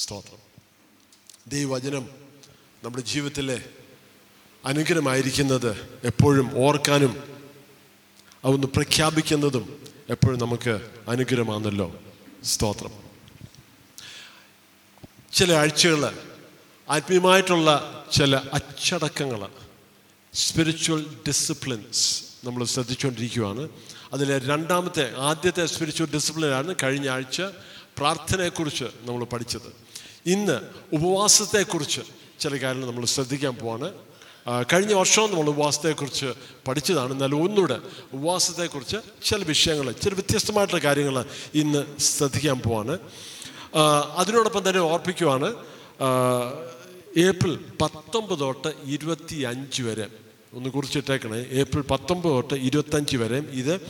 സ്തോത്രം. ദൈവവചനം നമ്മുടെ ജീവിതത്തിലെ അനുഗ്രഹമായിരിക്കുന്നത് എപ്പോഴും ഓർക്കാനും അതൊന്ന് പ്രഖ്യാപിക്കുന്നതും എപ്പോഴും നമുക്ക് അനുഗ്രഹമാണല്ലോ. സ്തോത്രം. ചില ആഴ്ചകൾ ആത്മീയമായിട്ടുള്ള ചില അച്ചടക്കങ്ങൾ സ്പിരിച്വൽ ഡിസിപ്ലിൻസ് നമ്മൾ ശ്രദ്ധിച്ചുകൊണ്ടിരിക്കുകയാണ് അതിലെ രണ്ടാമത്തെ ആദ്യത്തെ സ്പിരിച്വൽ ഡിസിപ്ലിനാണ് കഴിഞ്ഞ ആഴ്ച പ്രാർത്ഥനയെക്കുറിച്ച് നമ്മൾ പഠിച്ചത്. ഇന്ന് ഉപവാസത്തെക്കുറിച്ച് ചില കാര്യങ്ങൾ നമ്മൾ ശ്രദ്ധിക്കാൻ പോവാണ്. കഴിഞ്ഞ വർഷവും നമ്മൾ ഉപവാസത്തെക്കുറിച്ച് പഠിച്ചതാണ്. എന്നാൽ ഒന്നുകൂടെ ഉപവാസത്തെക്കുറിച്ച് ചില വിഷയങ്ങൾ ചില വ്യത്യസ്തമായിട്ടുള്ള കാര്യങ്ങൾ ഇന്ന് ശ്രദ്ധിക്കാൻ പോവാണ്. അതിനോടൊപ്പം തന്നെ ഓർപ്പിക്കുവാണ് ഏപ്രിൽ പത്തൊമ്പത് തൊട്ട് ഇരുപത്തി അഞ്ച് വരെ ഒന്ന് കുറിച്ചിട്ടേക്കണേ ഏപ്രിൽ പത്തൊമ്പത് തൊട്ട് ഇരുപത്തഞ്ച് വരെ ഇത്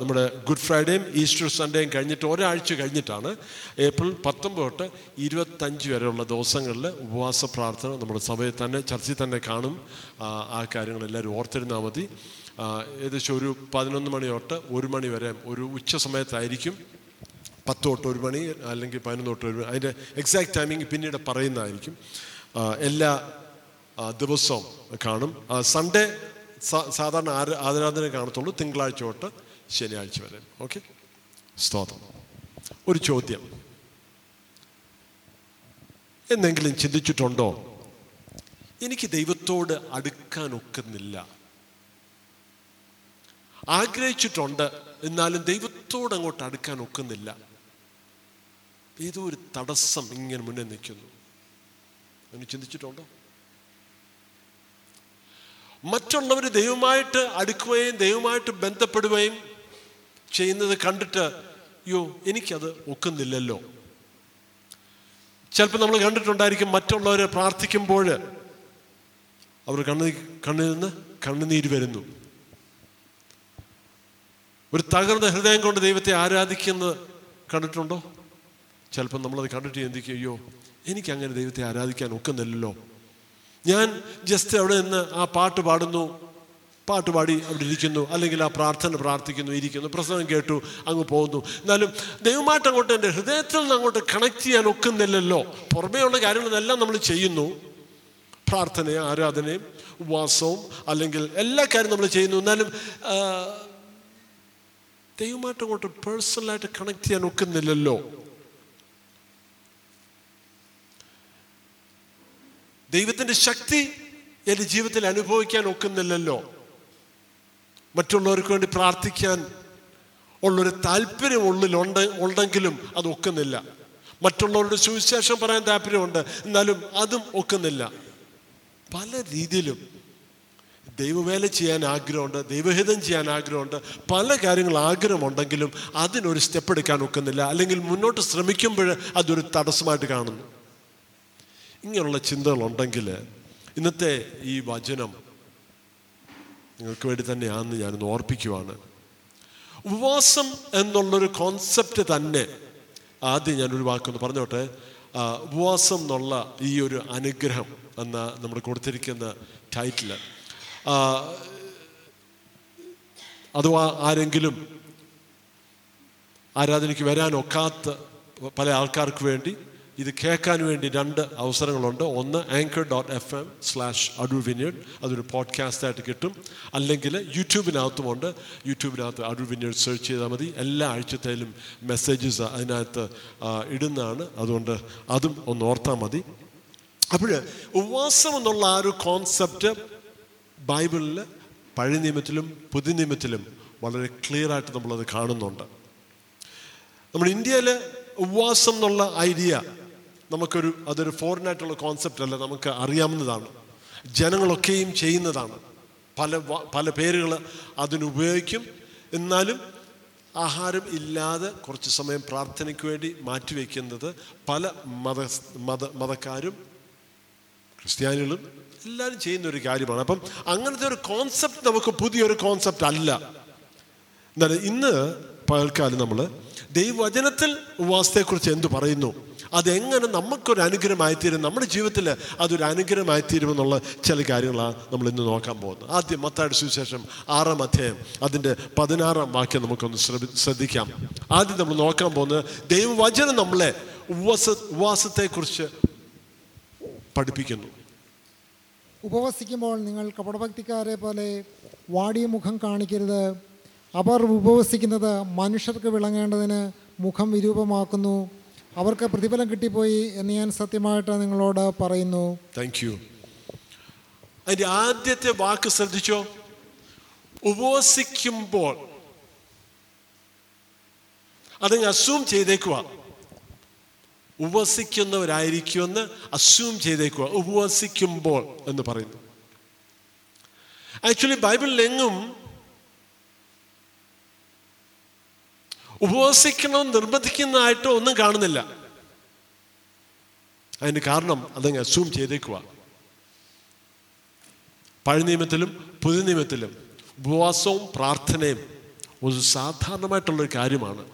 നമ്മുടെ ഗുഡ് ഫ്രൈഡേയും ഈസ്റ്റർ സൺഡേയും കഴിഞ്ഞിട്ട് ഒരാഴ്ച കഴിഞ്ഞിട്ടാണ് ഏപ്രിൽ പത്തൊമ്പത് തൊട്ട് ഇരുപത്തഞ്ച് വരെയുള്ള ദിവസങ്ങളിൽ ഉപവാസ പ്രാർത്ഥന നമ്മുടെ സഭയിൽ തന്നെ ചർച്ചയിൽ തന്നെ കാണും. ആ, കാര്യങ്ങളെല്ലാവരും ഓർത്തിരുന്നാൽ മതി. ഏകദേശം ഒരു പതിനൊന്ന് മണി തൊട്ട് ഒരു മണി വരെ ഒരു ഉച്ച സമയത്തായിരിക്കും. പത്ത് തൊട്ട് ഒരു മണി അല്ലെങ്കിൽ പതിനൊന്ന് തൊട്ട് ഒരു മണി അതിന്റെ എക്സാക്ട് ടൈമിംഗ് പിന്നീട് പറയുന്നതായിരിക്കും. എല്ലാ ദിവസവും കാണും. സൺഡേ സാധാരണ ആര- ആരാധന കാണത്തുള്ളൂ. തിങ്കളാഴ്ച തൊട്ട് ശനിയാഴ്ച വരെ. ഓക്കെ സ്തോത്രം. ഒരു ചോദ്യം. എന്നെങ്കിലും ചിന്തിച്ചിട്ടുണ്ടോ? എനിക്ക് ദൈവത്തോട് അടുക്കാൻ ഒക്കുന്നില്ല ആഗ്രഹിച്ചിട്ടുണ്ട് എന്നാലും ദൈവത്തോട് അങ്ങോട്ട് അടുക്കാൻ ഒക്കുന്നില്ല ഏതോ ഒരു തടസ്സം ഇങ്ങനെ മുന്നേ നിൽക്കുന്നു. അങ്ങനെ ചിന്തിച്ചിട്ടുണ്ടോ? മറ്റുള്ളവർ ദൈവമായിട്ട് അടുക്കുകയും ദൈവമായിട്ട് ബന്ധപ്പെടുകയും ചെയ്യുന്നത് കണ്ടിട്ട് അയ്യോ എനിക്കത് ഒക്കുന്നില്ലല്ലോ. ചിലപ്പോൾ നമ്മൾ കണ്ടിട്ടുണ്ടായിരിക്കും മറ്റുള്ളവരെ പ്രാർത്ഥിക്കുമ്പോൾ അവർ കണ്ണു കണ്ണിൽ നിന്ന് കണ്ണുനീര് വരുന്നു. ഒരു തകർന്ന ഹൃദയം കൊണ്ട് ദൈവത്തെ ആരാധിക്കുന്നത് കണ്ടിട്ടുണ്ടോ? ചിലപ്പോൾ നമ്മളത് കണ്ടിട്ട് ചിന്തിക്കും അയ്യോ എനിക്കങ്ങനെ ദൈവത്തെ ആരാധിക്കാൻ ഒക്കുന്നില്ലല്ലോ. ഞാൻ ജസ്റ്റ് അവിടെ നിന്ന് ആ പാട്ട് പാടുന്നു. പാട്ട് പാടി അവിടെ ഇരിക്കുന്നു അല്ലെങ്കിൽ ആ പ്രാർത്ഥന പ്രാർത്ഥിക്കുന്നു ഇരിക്കുന്നു പ്രസംഗം കേട്ടു അങ്ങ് പോകുന്നു. എന്നാലും ദൈവമായിട്ട് അങ്ങോട്ട് എന്റെ ഹൃദയത്തിൽ നിന്ന് അങ്ങോട്ട് കണക്ട് ചെയ്യാൻ ഒക്കുന്നില്ലല്ലോ. പുറമേയുള്ള കാര്യങ്ങളെല്ലാം നമ്മൾ ചെയ്യുന്നു. പ്രാർത്ഥനയും ആരാധനയും ഉപവാസവും അല്ലെങ്കിൽ എല്ലാ കാര്യം നമ്മൾ ചെയ്യുന്നു. എന്നാലും ദൈവമായിട്ട് അങ്ങോട്ട് പേഴ്സണലായിട്ട് കണക്ട് ചെയ്യാൻ ഒക്കുന്നില്ലല്ലോ. ദൈവത്തിന്റെ ശക്തി എന്റെ ജീവിതത്തിൽ അനുഭവിക്കാൻ ഒക്കുന്നില്ലല്ലോ. മറ്റുള്ളവർക്ക് വേണ്ടി പ്രാർത്ഥിക്കാൻ ഉള്ളൊരു താല്പര്യം ഉള്ളിൽ ഉണ്ട് ഉണ്ടെങ്കിലും അത് ഒക്കുന്നില്ല. മറ്റുള്ളവരുടെ സുവിശേഷം പറയാൻ താല്പര്യമുണ്ട് എന്നാലും അതും ഒക്കുന്നില്ല. പല രീതിയിലും ദൈവവേല ചെയ്യാൻ ആഗ്രഹമുണ്ട് ദൈവഹിതം ചെയ്യാൻ ആഗ്രഹമുണ്ട് പല കാര്യങ്ങൾ ആഗ്രഹമുണ്ടെങ്കിലും അതിനൊരു സ്റ്റെപ്പ് എടുക്കാൻ ഒക്കുന്നില്ല. അല്ലെങ്കിൽ മുന്നോട്ട് ശ്രമിക്കുമ്പോൾ അതൊരു തടസ്സമായിട്ട് കാണുന്നു. ഇങ്ങനെയുള്ള ചിന്തകളുണ്ടെങ്കിൽ ഇന്നത്തെ ഈ വചനം നിങ്ങൾക്ക് വേണ്ടി തന്നെയാണെന്ന് ഞാനൊന്ന് ഓർപ്പിക്കുവാണ്. ഉപവാസം എന്നുള്ളൊരു കോൺസെപ്റ്റ് തന്നെ. ആദ്യം ഞാൻ ഒരു വാക്കൊന്ന് പറഞ്ഞോട്ടെ. ഉപവാസം എന്നുള്ള ഈ ഒരു അനുഗ്രഹം എന്ന നമ്മൾ കൊടുത്തിരിക്കുന്ന ടൈറ്റിൽ അഥവാ ആരെങ്കിലും ആരാധനയ്ക്ക് വരാനൊക്കാത്ത പല ആൾക്കാർക്ക് വേണ്ടി ഇത് കേൾക്കാൻ വേണ്ടി രണ്ട് അവസരങ്ങളുണ്ട്. ഒന്ന് anchor dot F M slash Adoor vineyard അതൊരു പോഡ്കാസ്റ്റായിട്ട് കിട്ടും. അല്ലെങ്കിൽ യൂട്യൂബിനകത്തുമുണ്ട്. യൂട്യൂബിനകത്ത് അടൂർ വിനിയഡ് സെർച്ച് ചെയ്താൽ മതി. എല്ലാ ആഴ്ചത്തേലും മെസ്സേജസ് അതിനകത്ത് ഇടുന്നതാണ്. അതുകൊണ്ട് അതും ഒന്ന് ഓർത്താൽ മതി. അപ്പോൾ ഉപവാസം എന്നുള്ള ആ ഒരു കോൺസെപ്റ്റ് ബൈബിളിൽ പഴയ നിയമത്തിലും പുതിയ നിയമത്തിലും വളരെ ക്ലിയർ ആയിട്ട് നമ്മളത് കാണുന്നുണ്ട്. നമ്മുടെ ഇന്ത്യയിൽ ഉപവാസം എന്നുള്ള ഐഡിയ നമുക്കൊരു അതൊരു ഫോറിൻ ആയിട്ടുള്ള കോൺസെപ്റ്റ് അല്ല നമുക്ക് അറിയാവുന്നതാണ്. ജനങ്ങളൊക്കെയും ചെയ്യുന്നതാണ്. പല പല പേരുകൾ അതിനുപയോഗിക്കും എന്നാലും ആഹാരം ഇല്ലാതെ കുറച്ച് സമയം പ്രാർത്ഥനയ്ക്ക് വേണ്ടി മാറ്റിവെക്കുന്നത് പല മത മത മതക്കാരും ക്രിസ്ത്യാനികളും എല്ലാവരും ചെയ്യുന്ന ഒരു കാര്യമാണ്. അപ്പം അങ്ങനത്തെ ഒരു കോൺസെപ്റ്റ് നമുക്ക് പുതിയൊരു കോൺസെപ്റ്റ് അല്ല. എന്നാലും ഇന്ന് പകൽക്കാലം നമ്മൾ ദൈവവചനത്തിൽ ഉപവാസത്തെക്കുറിച്ച് എന്തു പറയുന്നു? അതെങ്ങനെ നമുക്കൊരു അനുഗ്രഹമായി തീരും നമ്മുടെ ജീവിതത്തിൽ അതൊരു അനുഗ്രഹമായി തീരുമെന്നുള്ള ചില കാര്യങ്ങളാണ് നമ്മൾ ഇന്ന് നോക്കാൻ പോകുന്നത്. ആദ്യം മത്തായുടെ സുവിശേഷം ആറാം അധ്യായം അതിന്റെ പതിനാറാം വാക്യം നമുക്കൊന്ന് ശ്രദ്ധി- ശ്രദ്ധിക്കാം. ആദ്യം നമ്മൾ നോക്കാൻ പോകുന്നത് ദൈവവചനം നമ്മളെ ഉപവാസ ഉപവാസത്തെക്കുറിച്ച് പഠിപ്പിക്കുന്നു. ഉപവസിക്കുമ്പോൾ നിങ്ങൾ കപടഭക്തിക്കാരെ പോലെ വാടിയ മുഖം കാണിക്കരുത്. അവർ ഉപവസിക്കുന്നത് മനുഷ്യർക്ക് വിളങ്ങേണ്ടതിന് മുഖം വിരൂപമാക്കുന്നു. അവർക്ക് പ്രതിഫലം കിട്ടിപ്പോയി എന്ന് ഞാൻ സത്യമായിട്ട് നിങ്ങളോട് പറയുന്നു. താങ്ക് യു അതിന്റെ ആദ്യത്തെ വാക്ക് ശ്രദ്ധിച്ചോ? ഉപവസിക്കുമ്പോൾ. അതങ്ങ് അസ്യൂം ചെയ്തേക്കുക ഉപവസിക്കുന്നവരായിരിക്കുമെന്ന് അസ്യൂം ചെയ്തേക്കുക ഉപവസിക്കുമ്പോൾ എന്ന് പറയുന്നു. ആക്ച്വലി ബൈബിളിലെങ്ങും ഉപവസിക്കണം നിർബന്ധിക്കുന്നതായിട്ടോ ഒന്നും കാണുന്നില്ല. അതിന് കാരണം അതങ്ങ് അസ്യൂം ചെയ്തേക്കുക പഴയ നിയമത്തിലും പുതിയ നിയമത്തിലും ഉപവാസവും പ്രാർത്ഥനയും ഒരു സാധാരണമായിട്ടുള്ളൊരു കാര്യമാണ്.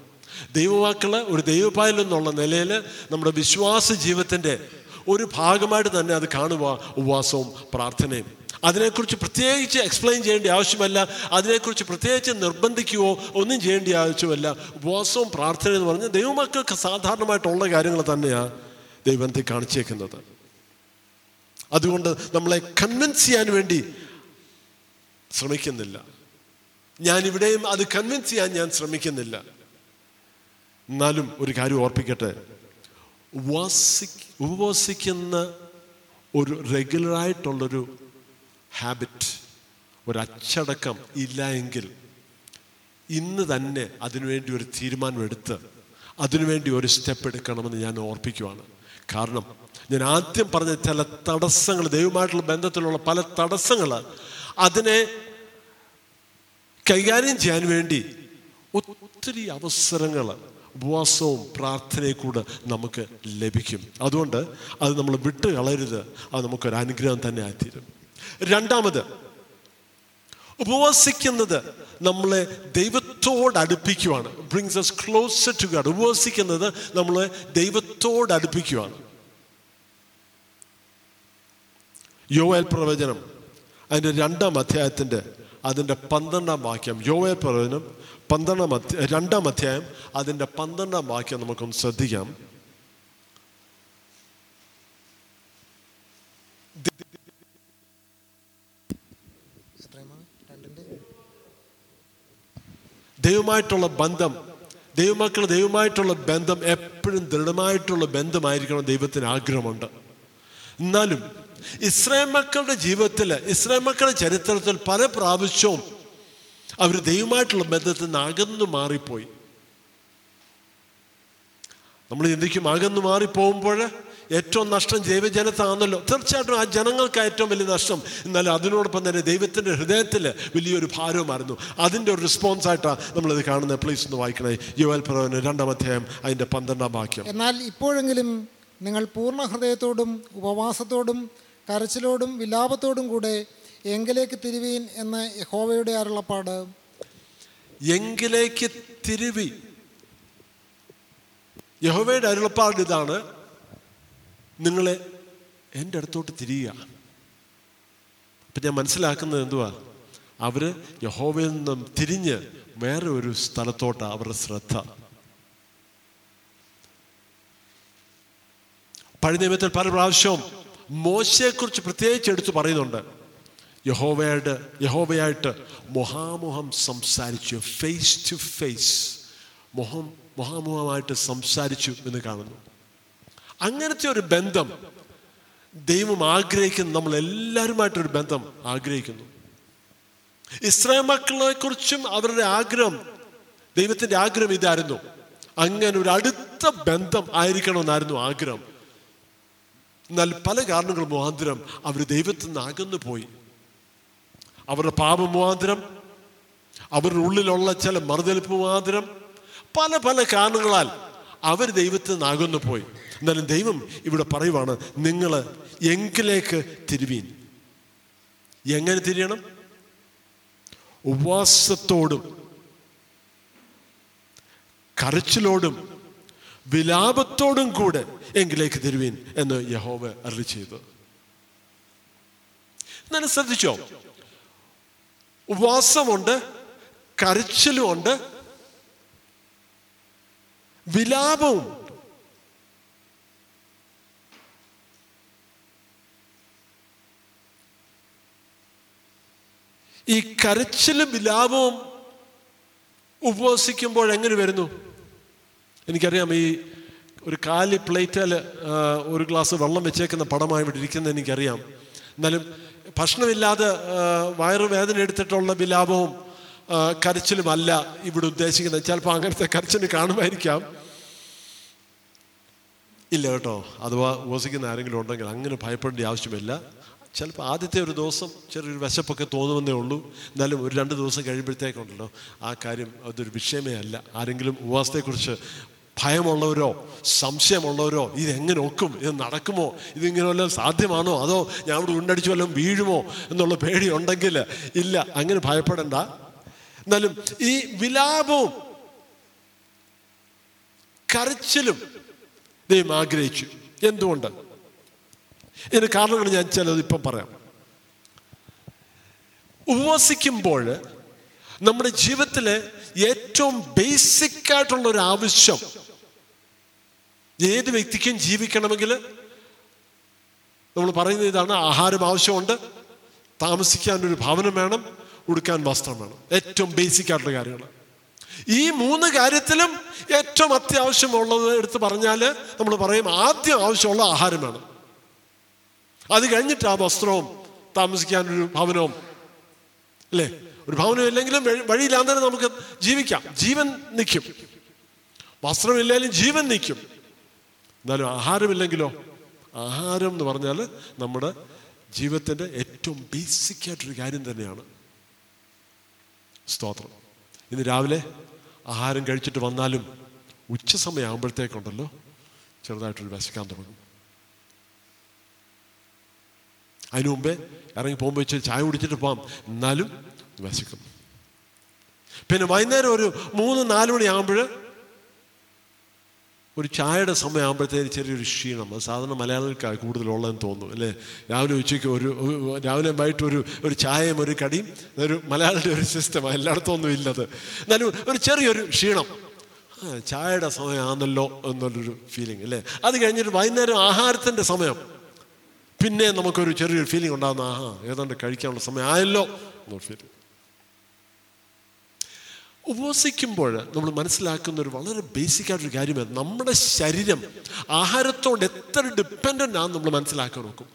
ദൈവവാക്കൾ ഒരു ദൈവപായൽ എന്നുള്ള നിലയിൽ നമ്മുടെ വിശ്വാസ ജീവിതത്തിന്റെ ഒരു ഭാഗമായിട്ട് തന്നെ അത് കാണുക ഉപവാസവും പ്രാർത്ഥനയും. അതിനെക്കുറിച്ച് പ്രത്യേകിച്ച് എക്സ്പ്ലെയിൻ ചെയ്യേണ്ട ആവശ്യമല്ല. അതിനെക്കുറിച്ച് പ്രത്യേകിച്ച് നിർബന്ധിക്കുകയോ ഒന്നും ചെയ്യേണ്ട ആവശ്യമല്ല. ഉപവാസവും പ്രാർത്ഥന എന്ന് പറഞ്ഞാൽ ദൈവമക്കൾക്ക് സാധാരണമായിട്ടുള്ള കാര്യങ്ങൾ തന്നെയാണ് ദൈവത്തെ കാണിച്ചേക്കുന്നത്. അതുകൊണ്ട് നമ്മളെ കൺവിൻസ് ചെയ്യാൻ വേണ്ടി ശ്രമിക്കുന്നില്ല. ഞാൻ ഇവിടെയും അത് കൺവിൻസ് ചെയ്യാൻ ഞാൻ ശ്രമിക്കുന്നില്ല. എന്നാലും ഒരു കാര്യം ഓർപ്പിക്കട്ടെ. ഉപവാസി ഉപവാസിക്കുന്ന ഒരു റെഗുലറായിട്ടുള്ളൊരു ഹാബിറ്റ് ഒരച്ചടക്കം ഇല്ല എങ്കിൽ ഇന്ന് തന്നെ അതിനുവേണ്ടി ഒരു തീരുമാനമെടുത്ത് അതിനുവേണ്ടി ഒരു സ്റ്റെപ്പ് എടുക്കണമെന്ന് ഞാൻ ഓർപ്പിക്കുവാണ്. കാരണം ഞാൻ ആദ്യം പറഞ്ഞ ചില തടസ്സങ്ങൾ ദൈവമായിട്ടുള്ള ബന്ധത്തിലുള്ള പല തടസ്സങ്ങൾ അതിനെ കൈകാര്യം ചെയ്യാൻ വേണ്ടി ഒത്തിരി അവസരങ്ങൾ ഉപവാസവും പ്രാർത്ഥനയും കൂടെ നമുക്ക് ലഭിക്കും. അതുകൊണ്ട് അത് നമ്മൾ വിട്ട് കളയരുത് അത് നമുക്കൊരു അനുഗ്രഹം തന്നെ ആയിത്തീരും. രണ്ടാമത് ഉപവസിക്കുന്നത് നമ്മളെ ദൈവത്തോട് അടുപ്പിക്കുവാണ്. Brings us closer to God ഉപവസിക്കുന്നത് നമ്മളെ ദൈവത്തോട് അടുപ്പിക്കുവാണ്. യോവൽ പ്രവചനം അതിന്റെ രണ്ടാം അധ്യായത്തിന്റെ അതിന്റെ പന്ത്രണ്ടാം വാക്യം. യോവൽ പ്രവചനം പന്ത്രണ്ടാം അധ്യായം രണ്ടാം അധ്യായം അതിന്റെ പന്ത്രണ്ടാം വാക്യം നമുക്കൊന്ന് ശ്രദ്ധിക്കാം. ദൈവമായിട്ടുള്ള ബന്ധം ദൈവമക്കൾ ദൈവമായിട്ടുള്ള ബന്ധം എപ്പോഴും ദൃഢമായിട്ടുള്ള ബന്ധമായിരിക്കണം ദൈവത്തിന് ആഗ്രഹമുണ്ട്. എന്നാലും ഇസ്രായേൽ മക്കളുടെ ജീവിതത്തിൽ ഇസ്രായേൽ മക്കളുടെ ചരിത്രത്തിൽ പല പ്രാവശ്യവും അവർ ദൈവമായിട്ടുള്ള ബന്ധത്തിൽ നിന്ന് അകന്നു മാറിപ്പോയി. നമ്മൾ ചിന്തിക്കും അകന്നു മാറിപ്പോകുമ്പോൾ ഏറ്റവും നഷ്ടം ദൈവജനത്താണല്ലോ. തീർച്ചയായിട്ടും ആ ജനങ്ങൾക്ക് ഏറ്റവും വലിയ നഷ്ടം. എന്നാൽ അതിനോടൊപ്പം തന്നെ ദൈവത്തിന്റെ ഹൃദയത്തിൽ വലിയൊരു ഭാരവുമായിരുന്നു. അതിന്റെ ഒരു റെസ്പോൺസ് ആയിട്ടാണ് നമ്മളിത് കാണുന്നത്. പ്ലീസ് ഒന്ന് വായിക്കണേ. യുവൽ പ്രവന് രണ്ടാം അധ്യായം അതിന്റെ പന്ത്രണ്ടാം വാക്യം. എന്നാൽ ഇപ്പോഴെങ്കിലും നിങ്ങൾ പൂർണ ഹൃദയത്തോടും ഉപവാസത്തോടും കരച്ചിലോടും വിലാപത്തോടും കൂടെ എങ്കിലേക്ക് തിരുവീൻ എന്ന യഹോവയുടെ അരുളപ്പാട്. എങ്കിലേക്ക് തിരുവി യഹോവയുടെ അരുളപ്പാട് ഇതാണ്. നിങ്ങളെ എന്റെ അടുത്തോട്ട് തിരിയുക. അപ്പം ഞാൻ മനസ്സിലാക്കുന്നത് എന്തുവാ? അവർ യഹോവയിൽ നിന്നും തിരിഞ്ഞ് വേറെ ഒരു സ്ഥലത്തോട്ടാണ് അവരുടെ ശ്രദ്ധ. പഴയ നിയമത്തിൽ പല പ്രാവശ്യവും മോശയെക്കുറിച്ച് പ്രത്യേകിച്ച് എടുത്തു പറയുന്നുണ്ട്. യഹോവയുടെ യഹോവയായിട്ട് മുഹാമുഖം സംസാരിച്ചു ഫേസ് ടു ഫേസ് മുഖം മുഹാമുഖമായിട്ട് സംസാരിച്ചു എന്ന് കാണുന്നു. അങ്ങനത്തെ ഒരു ബന്ധം ദൈവം ആഗ്രഹിക്കുന്നു നമ്മൾ എല്ലാവരുമായിട്ടൊരു ബന്ധം ആഗ്രഹിക്കുന്നു. ഇസ്രായേൽ മക്കളെ കുറിച്ചും അവരുടെ ആഗ്രഹം ദൈവത്തിന്റെ ആഗ്രഹം ഇതായിരുന്നു. അങ്ങനെ ഒരു അടുത്ത ബന്ധം ആയിരിക്കണമെന്നായിരുന്നു ആഗ്രഹം. എന്നാൽ പല കാരണങ്ങൾ മുഖാന്തരം അവർ ദൈവത്തിൽ നിന്ന് അകന്നു പോയി. അവരുടെ പാപ മുഖാന്തരം അവരുടെ ഉള്ളിലുള്ള ചില മറുതലിപ്പ് മുഖാന്തരം പല പല കാരണങ്ങളാൽ അവർ ദൈവത്തിൽ നിന്നാകുന്നു പോയി. എന്നാലും ദൈവം ഇവിടെ പറയുവാണ് നിങ്ങൾ എങ്കിലേക്ക് തിരുവീൻ. എങ്ങനെ തിരിയണം? ഉപവാസത്തോടും കരച്ചിലോടും വിലാപത്തോടും കൂടെ എങ്കിലേക്ക് തിരുവീൻ എന്ന് യഹോവ അറി ചെയ്തു. എന്നാലും ശ്രദ്ധിച്ചോ? ഉപവാസമുണ്ട് കരച്ചിലുമുണ്ട് വിലാപവും. ഈ കരച്ചിലും വിലാപവും ഉപവസിക്കുമ്പോൾ എങ്ങനെ വരുന്നു? എനിക്കറിയാം ഈ ഒരു കാലി പ്ലേറ്റിൽ ഒരു ഗ്ലാസ് വെള്ളം വെച്ചേക്കുന്ന പടമായി ഇവിടെ ഇരിക്കുന്നത് എനിക്കറിയാം. എന്നാലും ഭക്ഷണമില്ലാതെ വയറുവേദന എടുത്തിട്ടുള്ള വിലാപവും കരച്ചിലുമല്ല ഇവിടെ ഉദ്ദേശിക്കുന്നത്. ചിലപ്പോൾ അങ്ങനത്തെ കരച്ചിൽ കാണുമായിരിക്കാം. ഇല്ല കേട്ടോ. അഥവാ ഉപസിക്കുന്ന ആരെങ്കിലും ഉണ്ടെങ്കിൽ അങ്ങനെ ഭയപ്പെടേണ്ട ആവശ്യമില്ല. ചിലപ്പോൾ ആദ്യത്തെ ഒരു ദിവസം ചെറിയൊരു വിശപ്പൊക്കെ തോന്നുമെന്നേ ഉള്ളൂ. എന്നാലും ഒരു രണ്ട് ദിവസം കഴിയുമ്പോഴത്തേക്കുണ്ടല്ലോ. ആ കാര്യം അതൊരു വിഷയമേ അല്ല. ആരെങ്കിലും ഉപവാസത്തെക്കുറിച്ച് ഭയമുള്ളവരോ സംശയമുള്ളവരോ ഇതെങ്ങനെ ഒക്കും ഇത് നടക്കുമോ? ഇതിങ്ങനെ വല്ലതും സാധ്യമാണോ? അതോ ഞാൻ ഇവിടെ ഉണ്ടടിച്ചു വല്ലതും വീഴുമോ എന്നുള്ള പേടി ഉണ്ടെങ്കിൽ ഇല്ല അങ്ങനെ ഭയപ്പെടണ്ട. എന്നാലും ഈ വിലാപവും കരച്ചിലും ദൈവം ആഗ്രഹിച്ചു. എന്തുകൊണ്ട് ഇതിന് കാരണങ്ങൾ ഞാൻ ചിലത് ഇപ്പം പറയാം. ഉപവസിക്കുമ്പോൾ നമ്മുടെ ജീവിതത്തിലെ ഏറ്റവും ബേസിക് ആയിട്ടുള്ള ഒരു ആവശ്യം ഏത് വ്യക്തിക്കും ജീവിക്കണമെങ്കിൽ നമ്മൾ പറയുന്ന ഇതാണ് ആഹാരം ആവശ്യമുണ്ട് താമസിക്കാൻ ഒരു ഭവനം വേണം ഉടുക്കാൻ വസ്ത്രം വേണം. ഏറ്റവും ബേസിക് ആയിട്ടുള്ള കാര്യങ്ങൾ. ഈ മൂന്ന് കാര്യത്തിലും ഏറ്റവും അത്യാവശ്യമുള്ളത് എടുത്ത് പറഞ്ഞാൽ നമ്മൾ പറയും ആദ്യം ആവശ്യമുള്ള ആഹാരമാണ് അത് കഴിഞ്ഞിട്ട് ആ വസ്ത്രവും താമസിക്കാൻ ഒരു ഭവനവും അല്ലേ? ഒരു ഭവനം ഇല്ലെങ്കിലും വഴി- വഴിയില്ലാതെ നമുക്ക് ജീവിക്കാം. ജീവൻ നിൽക്കും. വസ്ത്രമില്ലെങ്കിലും ജീവൻ നിൽക്കും. എന്നാലും ആഹാരമില്ലെങ്കിലോ? ആഹാരം എന്ന് പറഞ്ഞാൽ നമ്മുടെ ജീവിതത്തിന്റെ ഏറ്റവും ബേസിക് ആയിട്ടൊരു കാര്യം തന്നെയാണ് സ്തോത്രം. ഇന്ന് രാവിലെ ആഹാരം കഴിച്ചിട്ട് വന്നാലും ഉച്ച സമയമാകുമ്പോഴത്തേക്കുണ്ടല്ലോ ചെറുതായിട്ടൊരു വിശക്കാൻ തുടങ്ങും. അതിനു മുമ്പേ ഇറങ്ങി പോകുമ്പോൾ ഇച്ചിരി ചായ കുടിച്ചിട്ട് പോകാം എന്നാലും വിശക്കും പിന്നെ വൈകുന്നേരം ഒരു മൂന്ന് നാല് മണിയാകുമ്പോൾ ഒരു ചായയുടെ സമയമാകുമ്പോഴത്തേന് ചെറിയൊരു ക്ഷീണം. അത് സാധാരണ മലയാളികൾക്കാണ് കൂടുതലുള്ളതെന്ന് തോന്നുന്നു അല്ലേ? രാവിലെ ഉച്ചയ്ക്ക് ഒരു രാവിലെ വൈകിട്ട് ഒരു ഒരു ചായയും ഒരു കടിയും അതൊരു മലയാളിയുടെ ഒരു സിസ്റ്റമാണ് എല്ലായിടത്തും ഒന്നും ഇല്ലത്. എന്നാലും ഒരു ചെറിയൊരു ക്ഷീണം. ചായയുടെ സമയമാണല്ലോ എന്നുള്ളൊരു ഫീലിംഗ് അല്ലേ? അത് കഴിഞ്ഞിട്ട് വൈകുന്നേരം ആഹാരത്തിന്റെ സമയം. പിന്നെ നമുക്കൊരു ചെറിയൊരു ഫീലിംഗ് ഉണ്ടാകുന്ന ആഹാ ഏതാണ്ട് കഴിക്കാനുള്ള സമയം ആയല്ലോ എന്നൊരു ഫീലിംഗ് ഉപവസിക്കുമ്പോൾ നമ്മൾ മനസ്സിലാക്കുന്ന ഒരു വളരെ ബേസിക് ആയിട്ടൊരു കാര്യമാണ് നമ്മുടെ ശരീരം ആഹാരത്തോട് എത്ര ഡിപ്പെൻഡന്റ് ആണെന്ന് നമ്മൾ മനസ്സിലാക്കാൻ നോക്കും.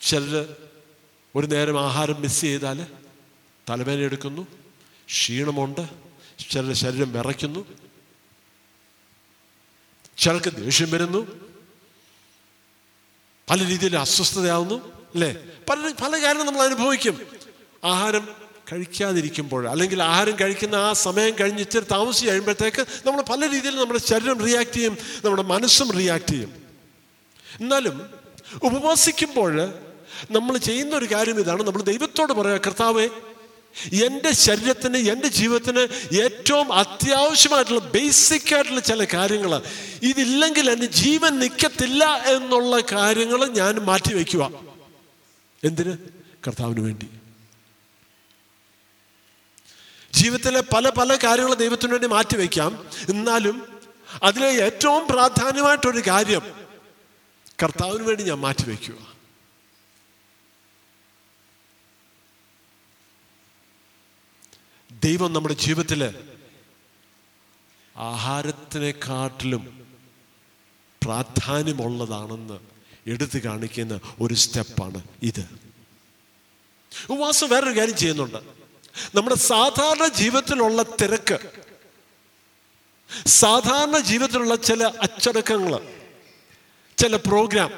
ചിലർ ഒരു നേരം ആഹാരം മിസ് ചെയ്താൽ തലവേദന എടുക്കുന്നു ക്ഷീണമുണ്ട് ചിലരുടെ ശരീരം വിറയ്ക്കുന്നു ചിലർക്ക് ദേഷ്യം വരുന്നു പല രീതിയിൽ അസ്വസ്ഥതയാവുന്നു അല്ലേ? പല പല കാര്യം നമ്മൾ അനുഭവിക്കും. ആഹാരം കഴിക്കാതിരിക്കുമ്പോൾ അല്ലെങ്കിൽ ആഹാരം കഴിക്കുന്ന ആ സമയം കഴിഞ്ഞ് ഇച്ചിരി താമസിച്ച് കഴിയുമ്പോഴത്തേക്ക് നമ്മൾ പല രീതിയിൽ നമ്മുടെ ശരീരം റിയാക്ട് ചെയ്യും നമ്മുടെ മനസ്സും റിയാക്ട് ചെയ്യും. എന്നാലും ഉപവാസിക്കുമ്പോൾ നമ്മൾ ചെയ്യുന്ന ഒരു കാര്യം ഇതാണ്. നമ്മൾ ദൈവത്തോട് പറയുക കർത്താവേ എന്റെ ശരീരത്തിന് എന്റെ ജീവിതത്തിന് ഏറ്റവും അത്യാവശ്യമായിട്ടുള്ള ബേസിക് ആയിട്ടുള്ള ചില കാര്യങ്ങൾ ഇതില്ലെങ്കിൽ എന്റെ ജീവൻ നിൽക്കത്തില്ല എന്നുള്ള കാര്യങ്ങൾ ഞാൻ മാറ്റി വയ്ക്കുക. എന്തിന്? കർത്താവിന് വേണ്ടി. ജീവിതത്തിലെ പല പല കാര്യങ്ങൾ ദൈവത്തിന് വേണ്ടി മാറ്റി വയ്ക്കാം. എന്നാലും അതിലെ ഏറ്റവും പ്രാധാന്യമായിട്ടൊരു കാര്യം കർത്താവിന് വേണ്ടി ഞാൻ മാറ്റി ദൈവം നമ്മുടെ ജീവിതത്തിൽ ആഹാരത്തിനെക്കാട്ടിലും പ്രാധാന്യമുള്ളതാണെന്ന് എടുത്തു കാണിക്കുന്ന ഒരു സ്റ്റെപ്പാണ് ഇത്. ഉപവാസം വേറൊരു കാര്യം ചെയ്യുന്നുണ്ട്. നമ്മുടെ സാധാരണ ജീവിതത്തിലുള്ള തിരക്ക് സാധാരണ ജീവിതത്തിലുള്ള ചില അച്ചടക്കങ്ങൾ ചില പ്രോഗ്രാം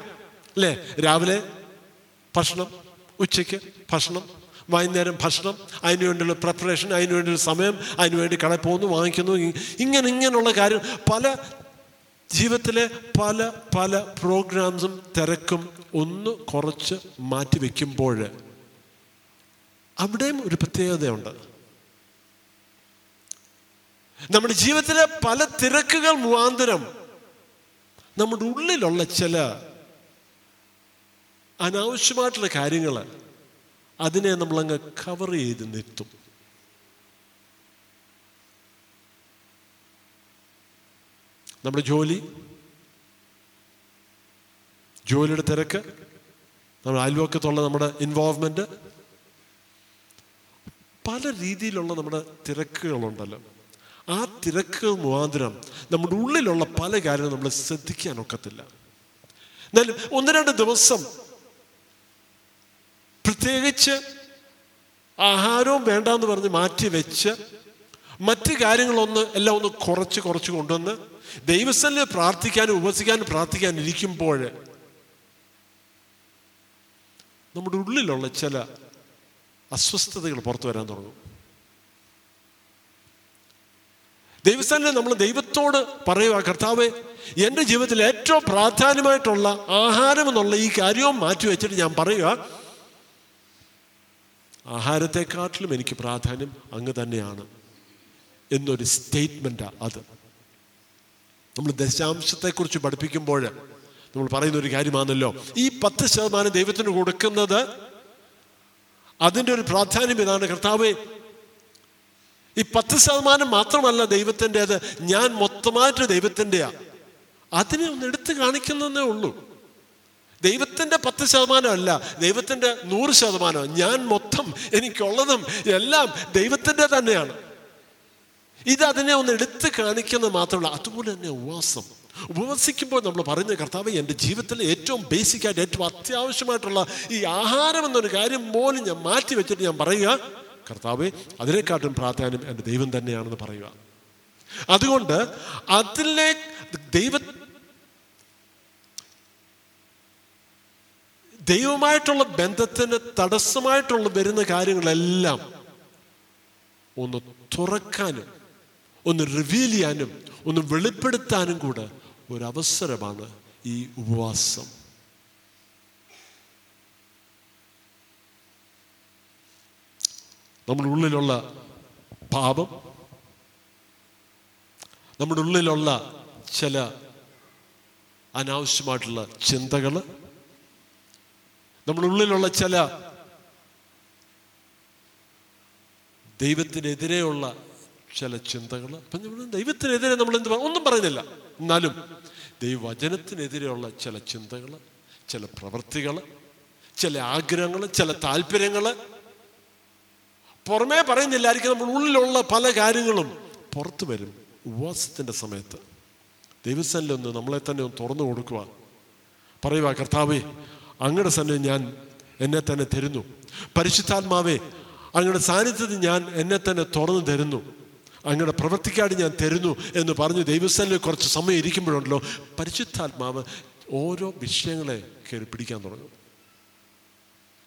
അല്ലേ? രാവിലെ ഭക്ഷണം ഉച്ചയ്ക്ക് ഭക്ഷണം വൈകുന്നേരം ഭക്ഷണം അതിനുവേണ്ടിയുള്ള പ്രിപ്പറേഷൻ അതിനുവേണ്ടിയുള്ള സമയം അതിനുവേണ്ടി കടയിൽ പോകുന്നു വാങ്ങിക്കുന്നു. ഇങ്ങനെ ഇങ്ങനെയുള്ള കാര്യം പല ജീവിതത്തിലെ പല പല പ്രോഗ്രാംസും തിരക്കും ഒന്ന് കുറച്ച് മാറ്റി വയ്ക്കുമ്പോൾ അവിടെയും ഒരു പ്രത്യേകതയുണ്ട്. നമ്മുടെ ജീവിതത്തിലെ പല തിരക്കുകൾ മുഖാന്തരം നമ്മുടെ ഉള്ളിലുള്ള ചില അനാവശ്യമായിട്ടുള്ള കാര്യങ്ങൾ അതിനെ നമ്മളങ്ങ് കവർ ചെയ്ത് നിർത്തും. നമ്മുടെ ജോലി ജോലിയുടെ തിരക്ക് നമ്മുടെ അയൽവക്കത്തുള്ള നമ്മുടെ ഇൻവോൾവ്മെന്റ് പല രീതിയിലുള്ള നമ്മുടെ തിരക്കുകളുണ്ടല്ലോ. ആ തിരക്ക് മുഖാന്തരം നമ്മുടെ ഉള്ളിലുള്ള പല കാര്യങ്ങളും നമ്മൾ ശ്രദ്ധിക്കാൻ ഒക്കത്തില്ല. എന്നാലും ഒന്ന് രണ്ട് ദിവസം പ്രത്യേകിച്ച് ആഹാരവും വേണ്ടാന്ന് പറഞ്ഞ് മാറ്റി വെച്ച് മറ്റ് കാര്യങ്ങളൊന്ന് എല്ലാം ഒന്ന് കുറച്ച് കുറച്ച് കൊണ്ടുവന്ന് ദൈവസ്ഥലിൽ പ്രാർത്ഥിക്കാനും ഉപസിക്കാനും പ്രാർത്ഥിക്കാനും ഇരിക്കുമ്പോൾ നമ്മുടെ ഉള്ളിലുള്ള ചില അസ്വസ്ഥതകൾ പുറത്തു വരാൻ തുടങ്ങും. ദൈവസ്ഥാനിൽ നമ്മൾ ദൈവത്തോട് പറയുക കർത്താവ് എന്റെ ജീവിതത്തിൽ ഏറ്റവും പ്രാധാന്യമായിട്ടുള്ള ആഹാരം എന്നുള്ള ഈ കാര്യവും മാറ്റി വെച്ചിട്ട് ഞാൻ പറയുക ആഹാരത്തെക്കാട്ടിലും എനിക്ക് പ്രാധാന്യം അങ്ങ് തന്നെയാണ് എന്നൊരു സ്റ്റേറ്റ്മെന്റാണ് അത്. നമ്മൾ ദശാംശത്തെക്കുറിച്ച് പഠിപ്പിക്കുമ്പോൾ നമ്മൾ പറയുന്ന ഒരു കാര്യമാണല്ലോ ഈ പത്ത് ശതമാനം ദൈവത്തിന് കൊടുക്കുന്നത് അതിന്റെ ഒരു പ്രാധാന്യം ഇതാണ് കർത്താവ്. ഈ പത്ത് ശതമാനം മാത്രമല്ല ദൈവത്തിന്റെത് ഞാൻ മൊത്തമായിട്ട് ദൈവത്തിന്റെയാണ് അതിനെ ഒന്ന് എടുത്തു കാണിക്കുന്നതേ ഉള്ളൂ. ദൈവത്തിന്റെ പത്ത് ശതമാനമല്ല ദൈവത്തിന്റെ നൂറ് ശതമാനം. ഞാൻ മൊത്തം എനിക്കുള്ളതും എല്ലാം ദൈവത്തിന്റെ തന്നെയാണ്. ഇത് അതിനെ ഒന്ന് എടുത്ത് കാണിക്കുന്നത് മാത്രമല്ല അതുപോലെ തന്നെ ഉപവാസം. ഉപവസിക്കുമ്പോൾ നമ്മൾ പറയുന്ന കർത്താവ് എന്റെ ജീവിതത്തിലെ ഏറ്റവും ബേസിക്കായിട്ട് ഏറ്റവും അത്യാവശ്യമായിട്ടുള്ള ഈ ആഹാരം എന്നൊരു കാര്യം പോലും ഞാൻ മാറ്റി വെച്ചിട്ട് ഞാൻ പറയുക കർത്താവ് അതിനെക്കാട്ടും പ്രാധാന്യം എന്റെ ദൈവം തന്നെയാണെന്ന് പറയുക. അതുകൊണ്ട് അതിലെ ദൈവ ദൈവമായിട്ടുള്ള ബന്ധത്തിന് തടസ്സമായിട്ടുള്ള വരുന്ന കാര്യങ്ങളെല്ലാം ഒന്ന് തുറക്കാനും ഒന്ന് റിവീൽ ചെയ്യാനും ഒന്ന് വെളിപ്പെടുത്താനും കൂടെ ഒരവസരമാണ് ഈ ഉപവാസം. നമ്മുടെ ഉള്ളിലുള്ള പാപം നമ്മുടെ ഉള്ളിലുള്ള ചില അനാവശ്യമായിട്ടുള്ള ചിന്തകൾ നമ്മുടെ ഉള്ളിലുള്ള ചില ദൈവത്തിനെതിരെയുള്ള ചില ചിന്തകൾ അപ്പം ദൈവത്തിനെതിരെ നമ്മൾ എന്ത് ഒന്നും പറയുന്നില്ല. എന്നാലും ദൈവവചനത്തിനെതിരെയുള്ള ചില ചിന്തകൾ ചില പ്രവൃത്തികൾ ചില ആഗ്രഹങ്ങൾ ചില താല്പര്യങ്ങൾ പുറമേ പറയുന്നില്ലായിരിക്കും നമ്മൾ ഉള്ളിലുള്ള പല കാര്യങ്ങളും പുറത്തു വരും ഉപവാസത്തിന്റെ സമയത്ത്. ദൈവസ്ഥാനിലൊന്ന് നമ്മളെ തന്നെ ഒന്ന് തുറന്നു കൊടുക്കുക പറയുക കർത്താവേ അങ്ങയുടെ സന്നിധി ഞാൻ എന്നെ തന്നെ തരുന്നു. പരിശുദ്ധാത്മാവേ അങ്ങയുടെ സാന്നിധ്യത്തിൽ ഞാൻ എന്നെ തന്നെ തുറന്നു തരുന്നു. അങ്ങയുടെ പ്രവർത്തിക്കാട് ഞാൻ തരുന്നു എന്ന് പറഞ്ഞു ദൈവസ്ഥാനിൽ കുറച്ച് സമയം ഇരിക്കുമ്പോഴുണ്ടല്ലോ പരിശുദ്ധാത്മാവ് ഓരോ വിഷയങ്ങളെ കയറി പിടിക്കാൻ തുടങ്ങും.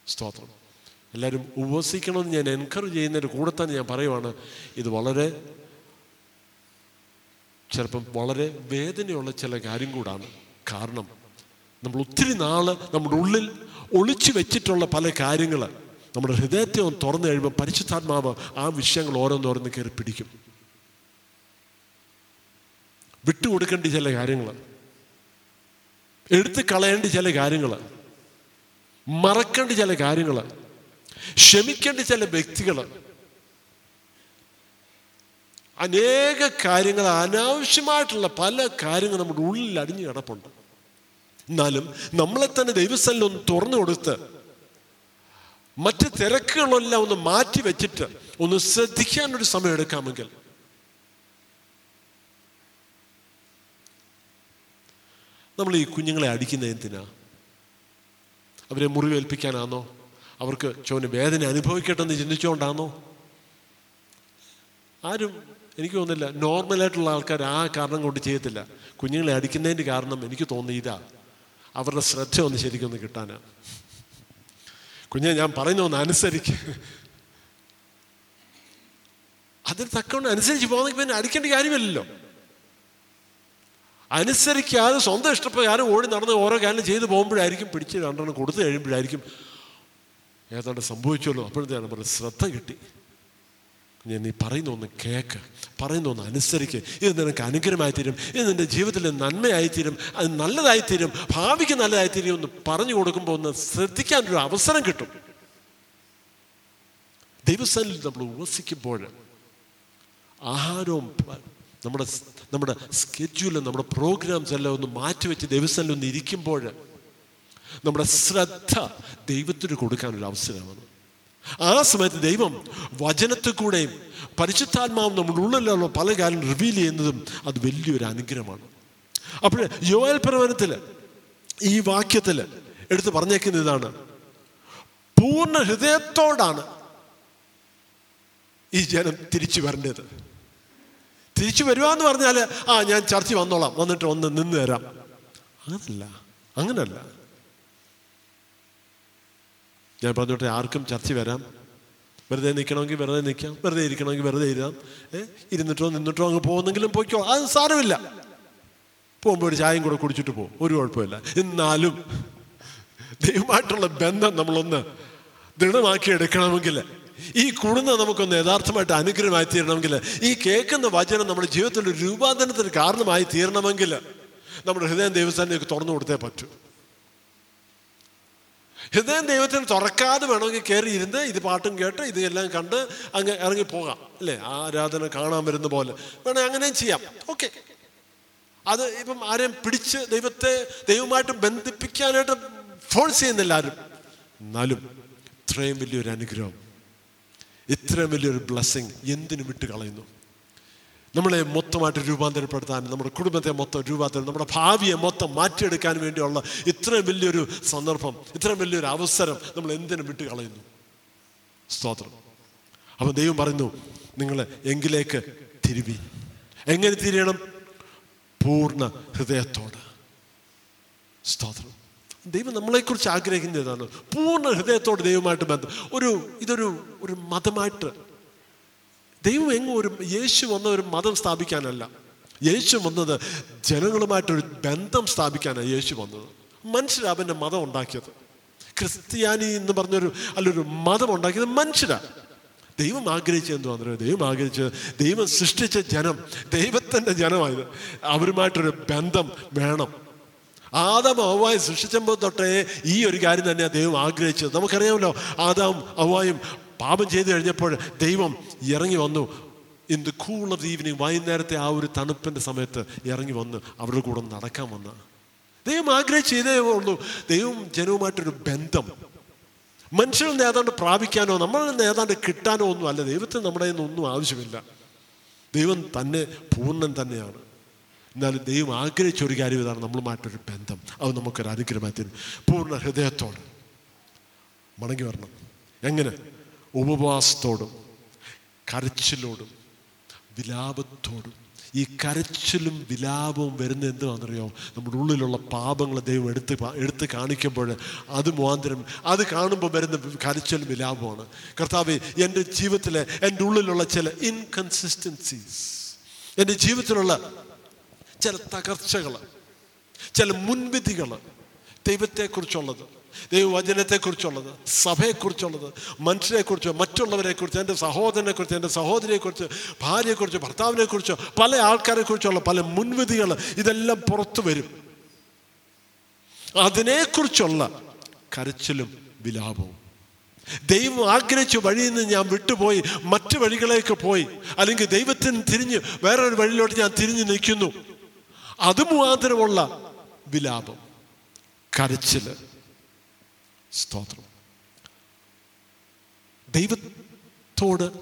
സ്തോത്രം. എല്ലാവരും ഉപവസിക്കണമെന്ന് ഞാൻ എൻകറേജ് ചെയ്യുന്നതിന്റെ കൂടെ തന്നെ ഞാൻ പറയുവാണ് ഇത് വളരെ ചിലപ്പം വളരെ വേദനയുള്ള ചില കാര്യം കൂടാണ്. കാരണം നമ്മൾ ഒത്തിരി നാൾ നമ്മുടെ ഉള്ളിൽ ഒളിച്ചു വെച്ചിട്ടുള്ള പല കാര്യങ്ങൾ നമ്മുടെ ഹൃദയത്തെ ഒന്ന് തുറന്നു കഴിയുമ്പോൾ പരിശുദ്ധാത്മാവ് ആ വിഷയങ്ങൾ ഓരോന്നോരോന്ന് കയറി പിടിക്കും. വിട്ടുകൊടുക്കേണ്ട ചില കാര്യങ്ങൾ എടുത്ത് കളയേണ്ട ചില കാര്യങ്ങൾ മറക്കേണ്ട ചില കാര്യങ്ങൾ ക്ഷമിക്കേണ്ട ചില വ്യക്തികൾ അനേക കാര്യങ്ങൾ അനാവശ്യമായിട്ടുള്ള പല കാര്യങ്ങൾ നമ്മുടെ ഉള്ളിൽ അടിഞ്ഞു കിടപ്പുണ്ട്. എന്നാലും നമ്മളെ തന്നെ ദൈവസ്ഥലിൽ ഒന്ന് തുറന്നു കൊടുത്ത് മറ്റ് തിരക്കുകളെല്ലാം ഒന്ന് മാറ്റി വെച്ചിട്ട് ഒന്ന് ശ്രദ്ധിക്കാനൊരു സമയം എടുക്കാമെങ്കിൽ. നമ്മൾ ഈ കുഞ്ഞുങ്ങളെ അടിക്കുന്ന എന്തിനാ? അവരെ മുറിവേൽപ്പിക്കാനാണോ അവർക്ക് ചോന് വേദന അനുഭവിക്കട്ടെ എന്ന് ചിന്തിച്ചുകൊണ്ടാണോ ആരും എനിക്ക് തോന്നുന്നില്ല നോർമലായിട്ടുള്ള ആൾക്കാർ ആ കാരണം കൊണ്ട് ചെയ്യത്തില്ല. കുഞ്ഞുങ്ങളെ അടിക്കുന്നതിന്റെ കാരണം എനിക്ക് തോന്നി അവരുടെ ശ്രദ്ധ ഒന്ന് ശരിക്കൊന്ന് കിട്ടാനാണ് കിട്ടാനാ കുഞ്ഞെ ഞാൻ പറയുന്ന ഒന്ന് അനുസരിക്ക്. അതിന് തക്കവണ്ണം അനുസരിച്ച് പോകുന്നെങ്കിൽ പിന്നെ അടിക്കേണ്ട കാര്യമില്ലല്ലോ. അനുസരിക്കാതെ സ്വന്തം ഇഷ്ടപ്രകാരം ഓടി നടന്ന് ഓരോ കാര്യം ചെയ്തു പോകുമ്പോഴായിരിക്കും പിടിച്ച് രണ്ടെണ്ണം കൊടുത്തു കഴിയുമ്പോഴായിരിക്കും ഏതാണ്ട് സംഭവിച്ചല്ലോ അപ്പോഴത്തേക്കാണ് പറഞ്ഞത് ശ്രദ്ധ കിട്ടി. നീ പറയുന്ന ഒന്ന് കേക്ക്. പറയുന്ന ഒന്ന് അനുസരിക്ക്. ഇത് നിനക്ക് അനുഗ്രഹമായി തീരും ഇത് നിന്റെ ജീവിതത്തിൽ നന്മയായി തീരും അത് നല്ലതായി തീരും ഭാവിക്ക് നല്ലതായി തീരും എന്ന് പറഞ്ഞു കൊടുക്കുമ്പോൾ ഒന്ന് ശ്രദ്ധിക്കാൻ ഒരു അവസരം കിട്ടും. ദൈവസ്ഥാനിൽ നമ്മൾ ഉപസിക്കുമ്പോൾ ആഹാരവും നമ്മുടെ നമ്മുടെ സ്കെഡ്യൂളും നമ്മുടെ പ്രോഗ്രാംസ് എല്ലാം ഒന്ന് മാറ്റിവെച്ച് ദൈവസ്ഥാനിൽ ഒന്ന് ഇരിക്കുമ്പോൾ നമ്മുടെ ശ്രദ്ധ ദൈവത്തിന് കൊടുക്കാനൊരു അവസരമാണ്. ആ സമയത്ത് ദൈവം വചനത്തിൽ കൂടെയും പരിശുദ്ധാത്മാവും നമ്മുടെ ഉള്ളിലുള്ള പല കാര്യം റിവീൽ ചെയ്യുന്നതും അത് വലിയൊരു അനുഗ്രഹമാണ്. അപ്പോൾ യോയൽ പ്രവനത്തിൽ ഈ വാക്യത്തിൽ എടുത്ത് പറഞ്ഞേക്കുന്ന ഇതാണ്. പൂർണ ഹൃദയത്തോടാണ് ഈ ജനം തിരിച്ചു വരേണ്ടത്. തിരിച്ചു വരുവാന്ന് പറഞ്ഞാൽ ആ ഞാൻ ചർച്ച വന്നോളാം വന്നിട്ട് ഒന്ന് നിന്ന് തരാം. അങ്ങനല്ല അങ്ങനല്ല. ഞാൻ പറഞ്ഞോട്ടെ ആർക്കും ചർച്ച വരാം. വെറുതെ നിൽക്കണമെങ്കിൽ വെറുതെ നിൽക്കാം വെറുതെ ഇരിക്കണമെങ്കിൽ വെറുതെ ഇരുതാം ഇരുന്നിട്ടോ നിന്നിട്ടോ അങ്ങ് പോകുന്നെങ്കിലും പോയിക്കോ അത് സാരമില്ല. പോകുമ്പോൾ ഒരു ചായയും കൂടെ കുടിച്ചിട്ട് പോകും ഒരു കുഴപ്പമില്ല. എന്നാലും ദൈവമായിട്ടുള്ള ബന്ധം നമ്മളൊന്ന് ദൃഢമാക്കി എടുക്കണമെങ്കിൽ ഈ കുടുന്ന നമുക്കൊന്ന് യഥാർത്ഥമായിട്ട് അനുഗ്രഹമായി തീരണമെങ്കിൽ ഈ കേൾക്കുന്ന വചനം നമ്മുടെ ജീവിതത്തിന്റെ രൂപാന്തരത്തിന് കാരണമായി തീരണമെങ്കിൽ നമ്മുടെ ഹൃദയം ദൈവസ്ഥാനത്തേക്ക് തുറന്നു കൊടുത്തേ പറ്റൂ. ഹൃദയം ദൈവത്തിന് തുറക്കാതെ വേണമെങ്കിൽ കയറി ഇരുന്ന് ഇത് പാട്ടും കേട്ട് ഇത് എല്ലാം കണ്ട് അങ്ങ് ഇറങ്ങി പോകാം അല്ലേ? ആരാധന കാണാൻ വരുന്ന പോലെ. വേണമെങ്കിൽ അങ്ങനെയും ചെയ്യാം. ഓക്കെ. അത് ഇപ്പം ആരെയും പിടിച്ച് ദൈവത്തെ ദൈവമായിട്ട് ബന്ധിപ്പിക്കാനായിട്ട് ഫോഴ്സ് ചെയ്യുന്നില്ല ആരും എന്നാലും ഇത്രയും വലിയൊരു അനുഗ്രഹം ഇത്രയും വലിയൊരു ബ്ലെസ്സിങ് എന്തിനു വിട്ട് കളയുന്നു. നമ്മളെ മൊത്തമായിട്ട് രൂപാന്തരപ്പെടുത്താൻ നമ്മുടെ കുടുംബത്തെ മൊത്തം രൂപാന്തരം നമ്മുടെ ഭാവിയെ മൊത്തം മാറ്റിയെടുക്കാൻ വേണ്ടിയുള്ള ഇത്രയും വലിയൊരു സന്ദർഭം ഇത്രയും വലിയൊരു അവസരം നമ്മൾ എന്തിനും വിട്ട് കളയുന്നു. സ്തോത്രം. അപ്പം ദൈവം പറയുന്നു നിങ്ങൾ എങ്കിലേക്ക് തിരുവി. എങ്ങനെ തിരിയണം? പൂർണ ഹൃദയത്തോട്. സ്തോത്രം. ദൈവം നമ്മളെക്കുറിച്ച് ആഗ്രഹിക്കുന്നതാണ് പൂർണ ഹൃദയത്തോട് ദൈവമായിട്ട് ബന്ധം. ഒരു ഇതൊരു ഒരു മതമായിട്ട് ദൈവം എങ്ങും ഒരു യേശു വന്ന ഒരു മതം സ്ഥാപിക്കാനല്ല. യേശു വന്നത് ജനങ്ങളുമായിട്ടൊരു ബന്ധം സ്ഥാപിക്കാനാണ് യേശു വന്നത്. മനുഷ്യരാണ് അവന്റെ മതം ഉണ്ടാക്കിയത്. ക്രിസ്ത്യാനി എന്ന് പറഞ്ഞൊരു അല്ലൊരു മതം ഉണ്ടാക്കിയത് മനുഷ്യരാണ് ദൈവം ആഗ്രഹിച്ചത് പറഞ്ഞു ദൈവം ആഗ്രഹിച്ചത് ദൈവം സൃഷ്ടിച്ച ജനം ദൈവത്തിന്റെ ജനമായത്. അവരുമായിട്ടൊരു ബന്ധം വേണം. ആദാം അവ്വായി സൃഷ്ടിച്ചപ്പോൾ തൊട്ടേ ഈ ഒരു കാര്യം തന്നെയാണ് ദൈവം ആഗ്രഹിച്ചത്. നമുക്കറിയാമല്ലോ ആദാം അവ്വായും പാപം ചെയ്തു കഴിഞ്ഞപ്പോൾ ദൈവം ഇറങ്ങി വന്നു. In the cool of the evening വൈകുന്നേരത്തെ ആ ഒരു തണുപ്പിന്റെ സമയത്ത് ഇറങ്ങി വന്ന് അവരുടെ കൂടെ നടക്കാൻ വന്ന. ദൈവം ആഗ്രഹിച്ച് ചെയ്തേ ഉള്ളൂ. ദൈവം ജനവുമായിട്ടൊരു ബന്ധം. നിന്ന് ഏതാണ്ട് പ്രാപിക്കാനോ നമ്മൾ നിന്ന് ഏതാണ്ട് കിട്ടാനോ ഒന്നും അല്ല. ദൈവത്തിന് നമ്മുടെ നിന്ന് ഒന്നും ആവശ്യമില്ല. ദൈവം തന്നെ പൂർണൻ തന്നെയാണ്. എന്നാലും ദൈവം ആഗ്രഹിച്ച ഒരു കാര്യം ഇതാണ്. നമ്മളുമായിട്ടൊരു ബന്ധം. അത് നമുക്കൊരു അനുഗ്രഹമായി തരും. പൂർണ ഹൃദയത്തോട് മടങ്ങി വരണം. എങ്ങനെ? ഉപവാസത്തോടും കരച്ചിലോടും വിലാപത്തോടും. ഈ കരച്ചിലും വിലാപവും വരുന്ന എന്തുവാണെന്നറിയോ? നമ്മുടെ ഉള്ളിലുള്ള പാപങ്ങൾ ദൈവം എടുത്ത് എടുത്ത് കാണിക്കുമ്പോൾ അത് മുഖാന്തരം അത് കാണുമ്പോൾ വരുന്ന കരച്ചിലും വിലാപമാണ് കർത്താവ് എന്റെ ജീവിതത്തിലെ എന്റെ ഉള്ളിലുള്ള ചില ഇൻകൺസിസ്റ്റൻസീസ് എന്റെ ജീവിതത്തിലുള്ള ചില തകർച്ചകൾ ചില മുൻവിധികൾ ദൈവത്തെക്കുറിച്ചുള്ളത് ദൈവവചനത്തെക്കുറിച്ചുള്ളത് സഭയെക്കുറിച്ചുള്ളത് മനുഷ്യരെക്കുറിച്ചോ മറ്റുള്ളവരെക്കുറിച്ച് എന്റെ സഹോദരനെക്കുറിച്ച് എന്റെ സഹോദരിയെക്കുറിച്ച് ഭാര്യയെക്കുറിച്ച് ഭർത്താവിനെക്കുറിച്ചോ പല ആൾക്കാരെക്കുറിച്ചുള്ള പല മുൻവിധികൾ ഇതെല്ലാം പുറത്തു വരും. അതിനെക്കുറിച്ചുള്ള കരച്ചിലും വിലാപവും. ദൈവം ആഗ്രഹിച്ച വഴിയിൽ നിന്ന് ഞാൻ വിട്ടുപോയി മറ്റു വഴികളിലേക്ക് പോയി അല്ലെങ്കിൽ ദൈവത്തിന് തിരിഞ്ഞ് വേറൊരു വഴിയിലോട്ട് ഞാൻ തിരിഞ്ഞു നിൽക്കുന്നു. അതുമുഖാന്തരമുള്ള വിലാപം കരച്ചിൽ. സ്തോത്രം. ദൈവത്തോട്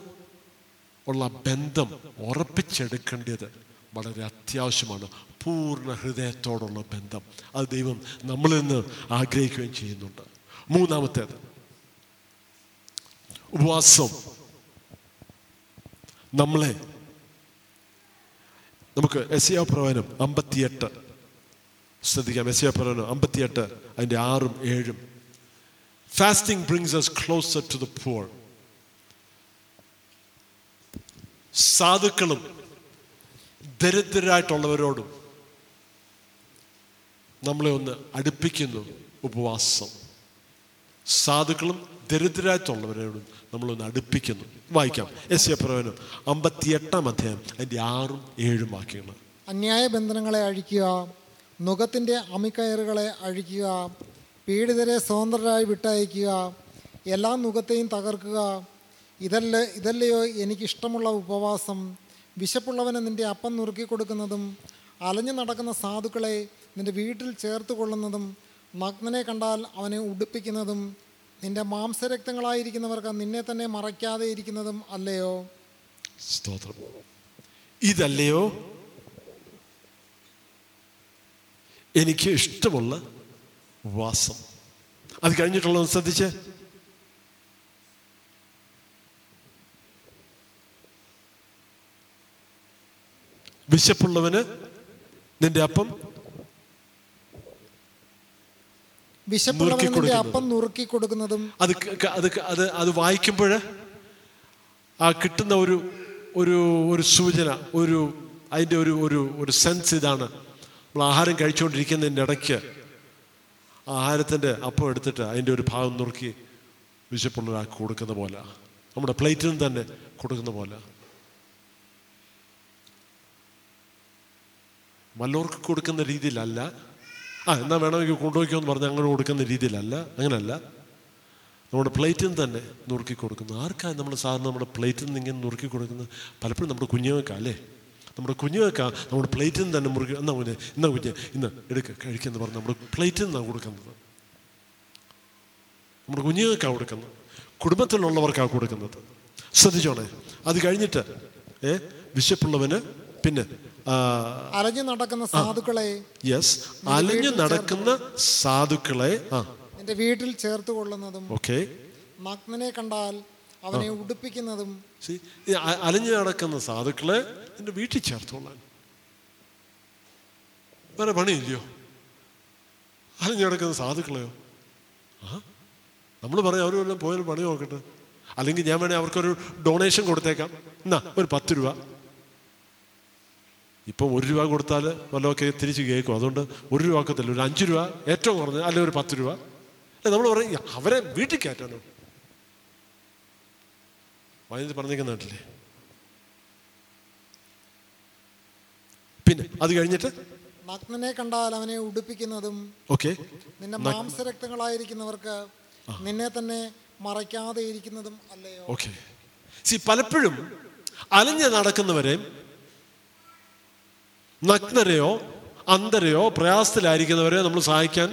ഉള്ള ബന്ധം ഉറപ്പിച്ചെടുക്കേണ്ടത് വളരെ അത്യാവശ്യമാണ്. പൂർണ ഹൃദയത്തോടുള്ള ബന്ധം. അത് ദൈവം നമ്മളിൽ നിന്ന് ആഗ്രഹിക്കുകയും ചെയ്യുന്നുണ്ട്. മൂന്നാമത്തേത് ഉപവാസം. നമ്മളെ നമുക്ക് എസ് എ പ്രവചനം അമ്പത്തിയെട്ട്. ശ്രദ്ധിക്കാം എസ് എ പ്രവചനം അമ്പത്തിയെട്ട് അതിന്റെ ആറും ഏഴും. Fasting brings us closer to the poor. സാധുക്കളും ദരിദ്രരായിട്ടുള്ളവരോടും നമ്മളെ ഒന്ന് അടുപ്പിക്കുന്നു ഉപവാസം. സാധുക്കളും ദരിദ്രരായിട്ടുള്ളവരോടും നമ്മളൊന്ന് അടുപ്പിക്കുന്നു. വായിക്കാം. എസ് എ പ്രവനം അമ്പത്തിയെട്ടാം അധ്യായം അതിന്റെ ആറും ഏഴും വാക്യങ്ങൾ. അന്യായ ബന്ധനങ്ങളെ അഴിക്കുക നുഖത്തിന്റെ അമിക്കയറുകളെ അഴിക്കുക പീഡിതരെ സ്വതന്ത്രരായി വിട്ടയക്കുക എല്ലാ നുഖത്തെയും തകർക്കുക ഇതല്ല ഇതല്ലയോ എനിക്കിഷ്ടമുള്ള ഉപവാസം വിശപ്പുള്ളവന് നിന്റെ അപ്പം നുറുക്കി കൊടുക്കുന്നതും അലഞ്ഞു നടക്കുന്ന സാധുക്കളെ നിന്റെ വീട്ടിൽ ചേർത്ത് കൊള്ളുന്നതും നഗ്നനെ കണ്ടാൽ അവനെ ഉടുപ്പിക്കുന്നതും നിന്റെ മാംസരക്തങ്ങളായിരിക്കുന്നവർക്ക് നിന്നെ തന്നെ മറയ്ക്കാതെ ഇരിക്കുന്നതും അല്ലയോ? സ്തോത്രം. ഇതല്ലയോ? എനിക്ക് ഇഷ്ടമുള്ള വാസം അത് കഴിഞ്ഞിട്ടുള്ളത് ശ്രദ്ധിച്ച് വിശപ്പുള്ളവന് നിന്റെ അപ്പം. അപ്പം നുറുക്കി കൊടുക്കുന്നതും അത് അത് അത് അത് വായിക്കുമ്പോൾ ആ കിട്ടുന്ന ഒരു ഒരു ഒരു സൂചന ഒരു അതിന്റെ ഒരു ഒരു ഒരു സെൻസ് ഇതാണ് നമ്മൾ ആഹാരം കഴിച്ചുകൊണ്ടിരിക്കുന്നതിന്റെ ഇടയ്ക്ക് ആഹാരത്തിന്റെ അപ്പം എടുത്തിട്ട് അതിന്റെ ഒരു ഭാഗം നുറുക്കി വിശപ്പുള്ള ഒരാൾക്ക് കൊടുക്കുന്ന പോലെ. നമ്മുടെ പ്ലേറ്റിൽ തന്നെ കൊടുക്കുന്ന പോലെ. വല്ലവർക്ക് കൊടുക്കുന്ന രീതിയിലല്ല. ആ എന്നാ വേണമെങ്കിൽ കൊണ്ടുപോയിക്കോ എന്ന് പറഞ്ഞ് അങ്ങനെ കൊടുക്കുന്ന രീതിയിലല്ല. അങ്ങനല്ല. നമ്മുടെ പ്ലേറ്റിൽ തന്നെ നുറുക്കി കൊടുക്കുന്നു. ആർക്കാണ് നമ്മൾ സാധാരണ നമ്മുടെ പ്ലേറ്റിൽ നിന്ന് ഇങ്ങനെ നുറുക്കി കൊടുക്കുന്നത്? പലപ്പോഴും നമ്മുടെ കുഞ്ഞുങ്ങൾക്കാ അല്ലേ? നമ്മുടെ കുഞ്ഞുങ്ങൾക്ക് നമ്മുടെ പ്ലേറ്റിൽ നിന്ന് തന്നെ മുറുകി എന്നാ കുഞ്ഞ്? എന്നാ കുഞ്ഞ്? ഇന്ന് എടുക്കുക കഴിക്കുന്നു പറഞ്ഞ് നമ്മുടെ പ്ലേറ്റിൽ നിന്നാണ് കൊടുക്കുന്നത്. നമ്മുടെ കുഞ്ഞുങ്ങൾക്കാണ് കൊടുക്കുന്നത്. കുടുംബത്തിലുള്ളവർക്കാണ് കൊടുക്കുന്നത്. ശ്രദ്ധിച്ചോണേ. അത് കഴിഞ്ഞിട്ട് ഏ വിശപ്പുള്ളവന് പിന്നെ അലഞ്ഞു നടക്കുന്ന സാധുക്കളെ യെസ് അലഞ്ഞു നടക്കുന്ന സാധുക്കളെ ആ. എന്റെ വീട്ടിൽ ചേർത്ത് കൊള്ളുന്നതും ഓക്കെ നഗ്നനെ കണ്ടാൽ അവനെ ഉടുപ്പിക്കുന്നതും അലഞ്ഞു നടക്കുന്ന സാധുക്കളെ എന്റെ വീട്ടിൽ ചേർത്തോളാൻ. വേറെ പണിയില്ലയോ? അലഞ്ഞു നടക്കുന്ന സാധുക്കളെയോ? ആ? നമ്മൾ പറയാം അവർ വല്ലതും പോയാലും പണി നോക്കട്ടെ. അല്ലെങ്കിൽ ഞാൻ വേണേൽ അവർക്കൊരു ഡൊണേഷൻ കൊടുത്തേക്കാം. എന്നാ ഒരു പത്ത് രൂപ. ഇപ്പൊ ഒരു രൂപ കൊടുത്താൽ വല്ലതൊക്കെ തിരിച്ച് കേൾക്കും. അതുകൊണ്ട് ഒരു രൂപ ഒക്കത്തില്ല ഒരു അഞ്ച് രൂപ ഏറ്റവും കുറഞ്ഞത് അല്ലെങ്കിൽ ഒരു പത്ത് രൂപ. നമ്മൾ പറയും അവരെ വീട്ടിൽ കയറ്റാനോ വൈദ്യുതി പറഞ്ഞേക്കുന്ന കേട്ടില്ലേ? പിന്നെ അത് കഴിഞ്ഞിട്ട്? നഗ്നനെ കണ്ടാൽ അവനെ ഉടുപ്പിക്കുന്നതും ഓക്കെ. നിന്റെ മാംസരക്തങ്ങളായിരിക്കുന്നവർക്ക് നിന്നെ തന്നെ മറയ്ക്കാതെ ഇരിക്കുന്നതും അല്ലയോ? ഓക്കെ. സി പലപ്പോഴും അലഞ്ഞ് നടക്കുന്നവരെ നഗ്നരെയോ അന്ധരെയോ പ്രയാസത്തിലായിരിക്കുന്നവരെ നമ്മൾ സഹായിക്കാൻ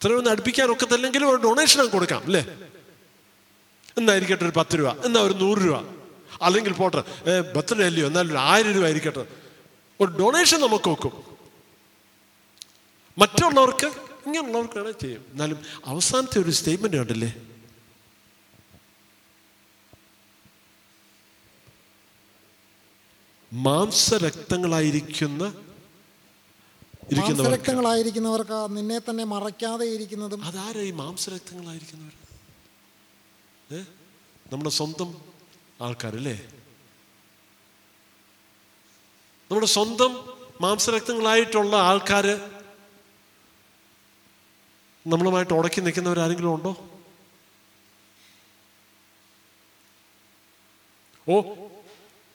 അത്രയൊന്നും അടുപ്പിക്കാൻ ഒക്കത്തില്ലെങ്കിലും ഒരു ഡൊണേഷൻ കൊടുക്കാം അല്ലേ? എന്നായിരിക്കട്ടെ ഒരു പത്ത് രൂപ? എന്നാ ഒരു നൂറ് രൂപ? അല്ലെങ്കിൽ പോട്ടെ ബർത്ത്ഡേ അല്ലയോ എന്നാലും ഒരു ആയിരം രൂപ ആയിരിക്കട്ടെ. ഒരു ഡൊണേഷൻ നമുക്ക് വെക്കും. മറ്റുള്ളവർക്ക് ഇങ്ങനെയുള്ളവർക്ക് വേണേൽ ചെയ്യും. എന്നാലും അവസാനത്തെ ഒരു സ്റ്റേറ്റ്മെന്റ് കണ്ടില്ലേ? മാംസരക്തങ്ങളായിരിക്കുന്ന മാംസരക്തങ്ങളായിരിക്കുന്നവർക്ക് നിന്നെ തന്നെ മറയ്ക്കാതെ ഇരിക്കുന്നതും. അതാരാ ഈ മാംസരക്തങ്ങളായിരിക്കുന്നവർ? നമ്മുടെ സ്വന്തം ആൾക്കാരല്ലേ? നമ്മുടെ സ്വന്തം മാംസരക്തങ്ങളായിട്ടുള്ള ആൾക്കാര് നമ്മളുമായിട്ട് ഉടക്കി നിൽക്കുന്നവരാരെങ്കിലും ഉണ്ടോ? ഓ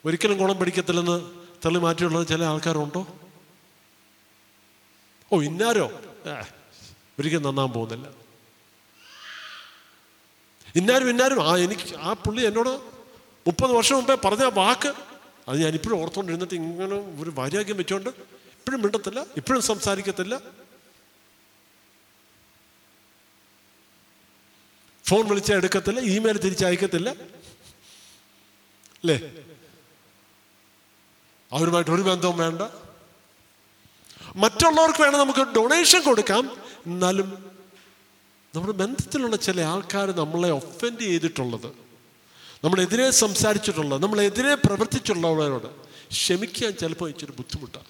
ഒരിക്കലും ഗുണം പിടിക്കത്തില്ലെന്ന് തള്ളി മാറ്റിയുള്ള ചില ആൾക്കാരുണ്ടോ? ഓ ഇന്നാരോ? ഒരിക്കലും നന്നാൻ പോകുന്നില്ല. ഇന്നാരും ഇന്നാരും ആ എനിക്ക് ആ പുള്ളി എന്നോട് മുപ്പത് വർഷം മുമ്പേ പറഞ്ഞ വാക്ക് അത് ഞാൻ ഇപ്പോഴും ഓർത്തുകൊണ്ടിരുന്നിട്ട് ഇങ്ങനെ ഒരു വൈരാഗ്യം വെച്ചോണ്ട് ഇപ്പോഴും മിണ്ടത്തില്ല ഇപ്പോഴും സംസാരിക്കത്തില്ല. ഫോൺ വിളിച്ചാൽ എടുക്കത്തില്ല ഇമെയിൽ തിരിച്ചയക്കത്തില്ല അല്ലേ? അവരുമായിട്ട് ഒരു ബന്ധവും വേണ്ട. മറ്റുള്ളവർക്ക് വേണം നമുക്ക് ഡൊണേഷൻ കൊടുക്കാം. എന്നാലും നമ്മുടെ ബന്ധത്തിലുള്ള ചില ആൾക്കാർ നമ്മളെ ഒഫൻഡ് ചെയ്തിട്ടുള്ളത് നമ്മളെതിരെ സംസാരിച്ചിട്ടുള്ളത് നമ്മളെതിരെ പ്രവർത്തിച്ചിട്ടുള്ളവരോട് ക്ഷമിക്കാൻ ചിലപ്പോൾ ഇച്ചിരി ബുദ്ധിമുട്ടാണ്.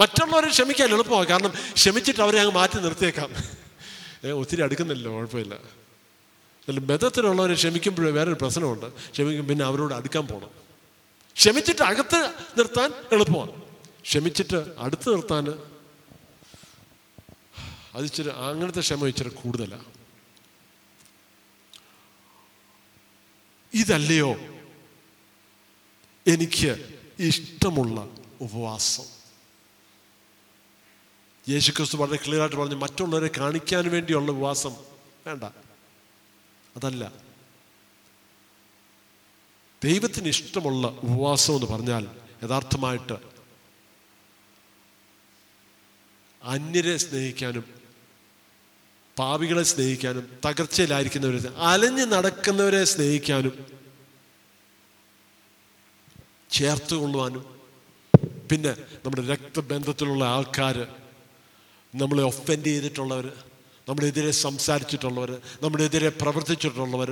മറ്റുള്ളവരെ ക്ഷമിക്കാൻ എളുപ്പമാണ്. കാരണം ക്ഷമിച്ചിട്ട് അവരെ അങ്ങ് മാറ്റി നിർത്തിയേക്കാം. ഒത്തിരി അടുക്കുന്നില്ലല്ലോ കുഴപ്പമില്ല. എന്നാലും ബന്ധത്തിലുള്ളവരെ ക്ഷമിക്കുമ്പോഴേ വേറൊരു പ്രശ്നമുണ്ട്. ക്ഷമിക്കും പിന്നെ അവരോട് അടുക്കാൻ പോകണം ക്ഷമിച്ചിട്ട് അകത്ത് നിർത്താൻ എളുപ്പമാണ്. ക്ഷമിച്ചിട്ട് അടുത്ത് നിർത്താൻ അത് ഇച്ചിരി അങ്ങനത്തെ ക്ഷമ ഇച്ചിരി കൂടുതലാണ് ഇതല്ലയോ? എനിക്ക് ഇഷ്ടമുള്ള ഉപവാസം. യേശുക്രിസ്തു വളരെ ക്ലിയർ ആയിട്ട് പറഞ്ഞു മറ്റുള്ളവരെ കാണിക്കാൻ വേണ്ടിയുള്ള ഉപവാസം. വേണ്ട. അതല്ല. ദൈവത്തിന് ഇഷ്ടമുള്ള ഉപവാസം എന്ന് പറഞ്ഞാൽ യഥാർത്ഥമായിട്ട് അന്യരെ സ്നേഹിക്കാനും പാപികളെ സ്നേഹിക്കാനും തകർച്ചയിലായിരിക്കുന്നവരെ അലഞ്ഞു നടക്കുന്നവരെ സ്നേഹിക്കാനും ചേർത്ത് കൊള്ളുവാനും പിന്നെ നമ്മുടെ രക്തബന്ധത്തിലുള്ള ആൾക്കാർ നമ്മളെ ഒഫൻഡ് ചെയ്തിട്ടുള്ളവർ നമ്മളെതിരെ സംസാരിച്ചിട്ടുള്ളവർ നമ്മുടെ എതിരെ പ്രവർത്തിച്ചിട്ടുള്ളവർ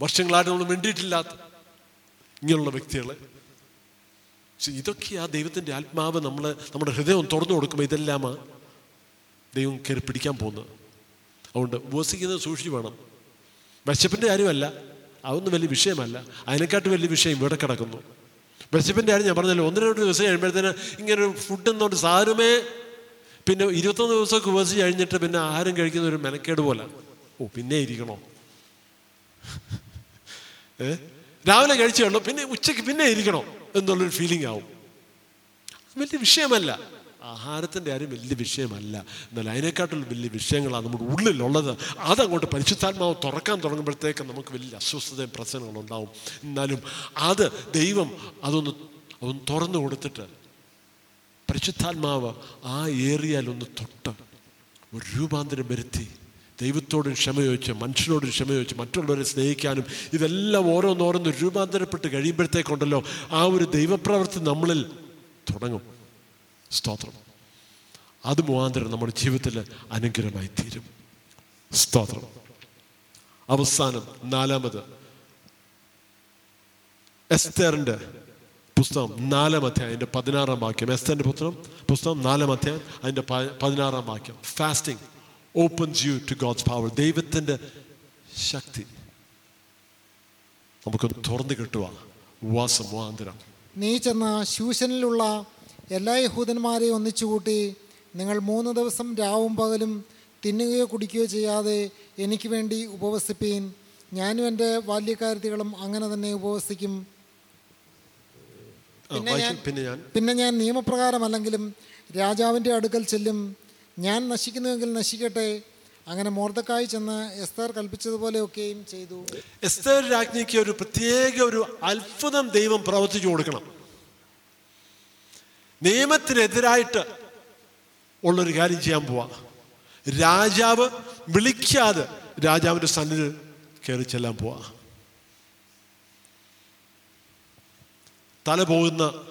വർഷങ്ങളായിട്ട് നമ്മൾ മിണ്ടിയിട്ടില്ലാത്ത ഇങ്ങനെയുള്ള വ്യക്തികളെ പക്ഷെ ആ ദൈവത്തിന്റെ ആത്മാവ് നമ്മൾ നമ്മുടെ ഹൃദയം തുറന്നു കൊടുക്കുമ്പോൾ ഇതെല്ലാമാ ദൈവം കയറി പിടിക്കാൻ പോകുന്നത്. അതുകൊണ്ട് ഉപസിക്കുന്നത് സൂക്ഷിച്ചു വേണം. വിശപ്പിന്റെ കാര്യമല്ല അതൊന്നും വലിയ വിഷയമല്ല. അതിനെക്കാട്ടും വലിയ വിഷയം ഇവിടെ കിടക്കുന്നു. വിശപ്പിന്റെ കാര്യം ഞാൻ പറഞ്ഞല്ലോ ഒന്ന് രണ്ട് ദിവസം കഴിയുമ്പോഴത്തേന് ഇങ്ങനെ ഒരു ഫുഡ് എന്നോട് സാരമേ പിന്നെ ഇരുപത്തൊന്ന് ദിവസമൊക്കെ ഉപസിച്ച് കഴിഞ്ഞിട്ട് പിന്നെ ആഹാരം കഴിക്കുന്ന ഒരു മെനക്കേട് പോലെ. ഓ പിന്നെ ഇരിക്കണോ? ഏ? രാവിലെ കഴിച്ചേ ഉള്ളൂ പിന്നെ ഉച്ചയ്ക്ക് പിന്നെ ഇരിക്കണോ? എന്നുള്ളൊരു ഫീലിംഗ് ആവും. വലിയ വിഷയമല്ല. ആഹാരത്തിന്റെ കാര്യം വലിയ വിഷയമല്ല. എന്നാൽ അതിനെക്കാട്ടുള്ള വലിയ വിഷയങ്ങളാണ് നമ്മുടെ ഉള്ളിലുള്ളത്. അതങ്ങോട്ട് പരിശുദ്ധാത്മാവ് തുറക്കാൻ തുടങ്ങുമ്പോഴത്തേക്ക് നമുക്ക് വലിയ അസ്വസ്ഥതയും പ്രശ്നങ്ങളും ഉണ്ടാവും. എന്നാലും അത് ദൈവം അതൊന്ന് അതൊന്ന് തുറന്നു കൊടുത്തിട്ട് പരിശുദ്ധാത്മാവ് ആ ഏറിയാലൊന്ന് തൊട്ട് ഒരു രൂപാന്തരം വരുത്തി ദൈവത്തോടും ക്ഷമ ചോദിച്ച് മനുഷ്യനോടും ക്ഷമ ചോദിച്ച് മറ്റുള്ളവരെ സ്നേഹിക്കാനും ഇതെല്ലാം ഓരോന്നോരോന്ന് രൂപാന്തരപ്പെട്ട് കഴിയുമ്പോഴത്തേക്കുണ്ടല്ലോ ആ ഒരു ദൈവപ്രവൃത്തി നമ്മളിൽ തുടങ്ങും. സ്തോത്രം. അത് മുഖാന്തരം നമ്മുടെ ജീവിതത്തിൽ അനുഗ്രഹമായി തീരും. സ്തോത്രം. അവസാനം നാലാമത് എസ്തേറിന്റെ പുസ്തകം നാലാം അധ്യായം അതിന്റെ പതിനാറാം വാക്യം. എസ്തേറിന്റെ പുസ്തകം പുസ്തകം നാലാം അധ്യായം അതിന്റെ പതിനാറാം വാക്യം. Fasting opens you to God's power ദൈവത്തിന്റെ ശക്തി നമുക്കൊന്ന് തുറന്നു കിട്ടുക ഉപവാസം മുഖാന്തരം നീ ചെന്ന ശൂശനിലുള്ള എല്ലാ യഹൂദന്മാരെയും ഒന്നിച്ചുകൂട്ടി നിങ്ങൾ മൂന്ന് ദിവസം രാവും പകലും തിന്നുകയോ കുടിക്കുകയോ ചെയ്യാതെ എനിക്ക് വേണ്ടി ഉപവസിപ്പീൻ. ഞാനും എന്റെ ബാല്യക്കാരത്തികളും അങ്ങനെ തന്നെ ഉപവസിക്കും. പിന്നെ ഞാൻ പിന്നെ ഞാൻ നിയമപ്രകാരമല്ലെങ്കിലും രാജാവിന്റെ അടുക്കൽ ചെല്ലും. ഞാൻ നശിക്കുന്നുവെങ്കിൽ നശിക്കട്ടെ. അങ്ങനെ മോർദക്കായി ചെന്ന് എസ്തർ കൽപ്പിച്ചതുപോലെയൊക്കെയും ചെയ്തു. എസ്തർ രാജ്ഞിക്ക് ഒരു പ്രത്യേക ഒരു അത്ഭുതം ദൈവം പ്രവർത്തിച്ചു കൊടുക്കണം. നിയമത്തിനെതിരായിട്ട് ഉള്ളൊരു കാര്യം ചെയ്യാൻ പോവാ. രാജാവ് വിളിക്കാതെ രാജാവിന്റെ സന്നിധി കയറി ചെല്ലാൻ പോവാ. തല പോകുന്ന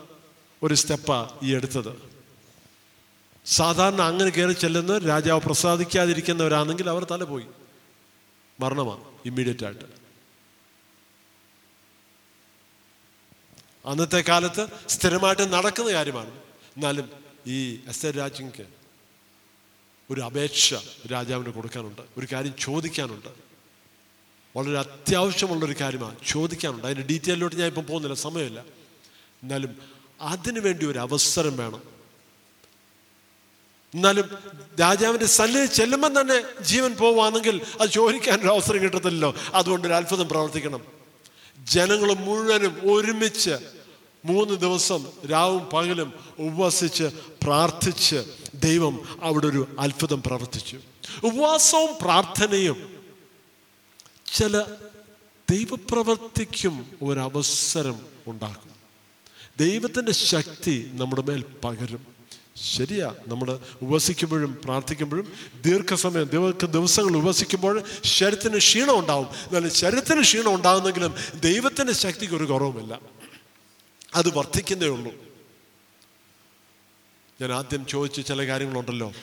ഒരു സ്റ്റെപ്പാ ഈ എടുത്തത്. സാധാരണ അങ്ങനെ കയറി ചെല്ലുന്ന രാജാവ് പ്രസാദിക്കാതിരിക്കുന്നവരാണെങ്കിൽ അവർ തല പോയി മരണമാണ് ഇമ്മീഡിയറ്റ് ആയിട്ട്. അന്നത്തെ കാലത്ത് സ്ഥിരമായിട്ട് നടക്കുന്ന കാര്യമാണ്. എന്നാലും ഈ എസ് എ രാജ്യക്ക് ഒരു അപേക്ഷ രാജാവിന് കൊടുക്കാനുണ്ട് ഒരു കാര്യം ചോദിക്കാനുണ്ട്. വളരെ അത്യാവശ്യമുള്ളൊരു കാര്യമാണ് ചോദിക്കാനുണ്ട്. അതിന്റെ ഡീറ്റെയിലോട്ട് ഞാൻ ഇപ്പം പോകുന്നില്ല സമയമില്ല. എന്നാലും അതിനു വേണ്ടി ഒരു അവസരം വേണം. എന്നാലും രാജാവിന്റെ സന്നിധി ചെല്ലുമ്പം തന്നെ ജീവൻ പോവാണെങ്കിൽ അത് ചോദിക്കാനൊരു അവസരം കിട്ടത്തില്ലല്ലോ. അതുകൊണ്ട് ഒരു അത്ഭുതം പ്രവർത്തിക്കണം. ജനങ്ങൾ മുഴുവനും ഒരുമിച്ച് മൂന്ന് ദിവസം രാവും പകലും ഉപവസിച്ച് പ്രാർത്ഥിച്ച് ദൈവം അവിടെ ഒരു അത്ഭുതം പ്രവർത്തിച്ചു. ഉപവാസവും പ്രാർത്ഥനയും ചില ദൈവപ്രവർത്തിക്കും ഒരവസരം ഉണ്ടാക്കും. ദൈവത്തിന്റെ ശക്തി നമ്മുടെ മേൽ പകരും. ശരിയാ. നമ്മൾ ഉപവസിക്കുമ്പോഴും പ്രാർത്ഥിക്കുമ്പോഴും ദീർഘസമയം ദിവ ദിവസങ്ങൾ ഉപവസിക്കുമ്പോൾ ശരീരത്തിന് ക്ഷീണം ഉണ്ടാവും. എന്നാലും ശരീരത്തിന് ക്ഷീണം ഉണ്ടാകുന്നെങ്കിലും ദൈവത്തിന്റെ ശക്തിക്ക് ഒരു കുറവുമില്ല. അത് വർദ്ധിക്കുന്നേ ഉള്ളൂ. ഞാൻ ആദ്യം ചോദിച്ച ചില കാര്യങ്ങളുണ്ടല്ലോ.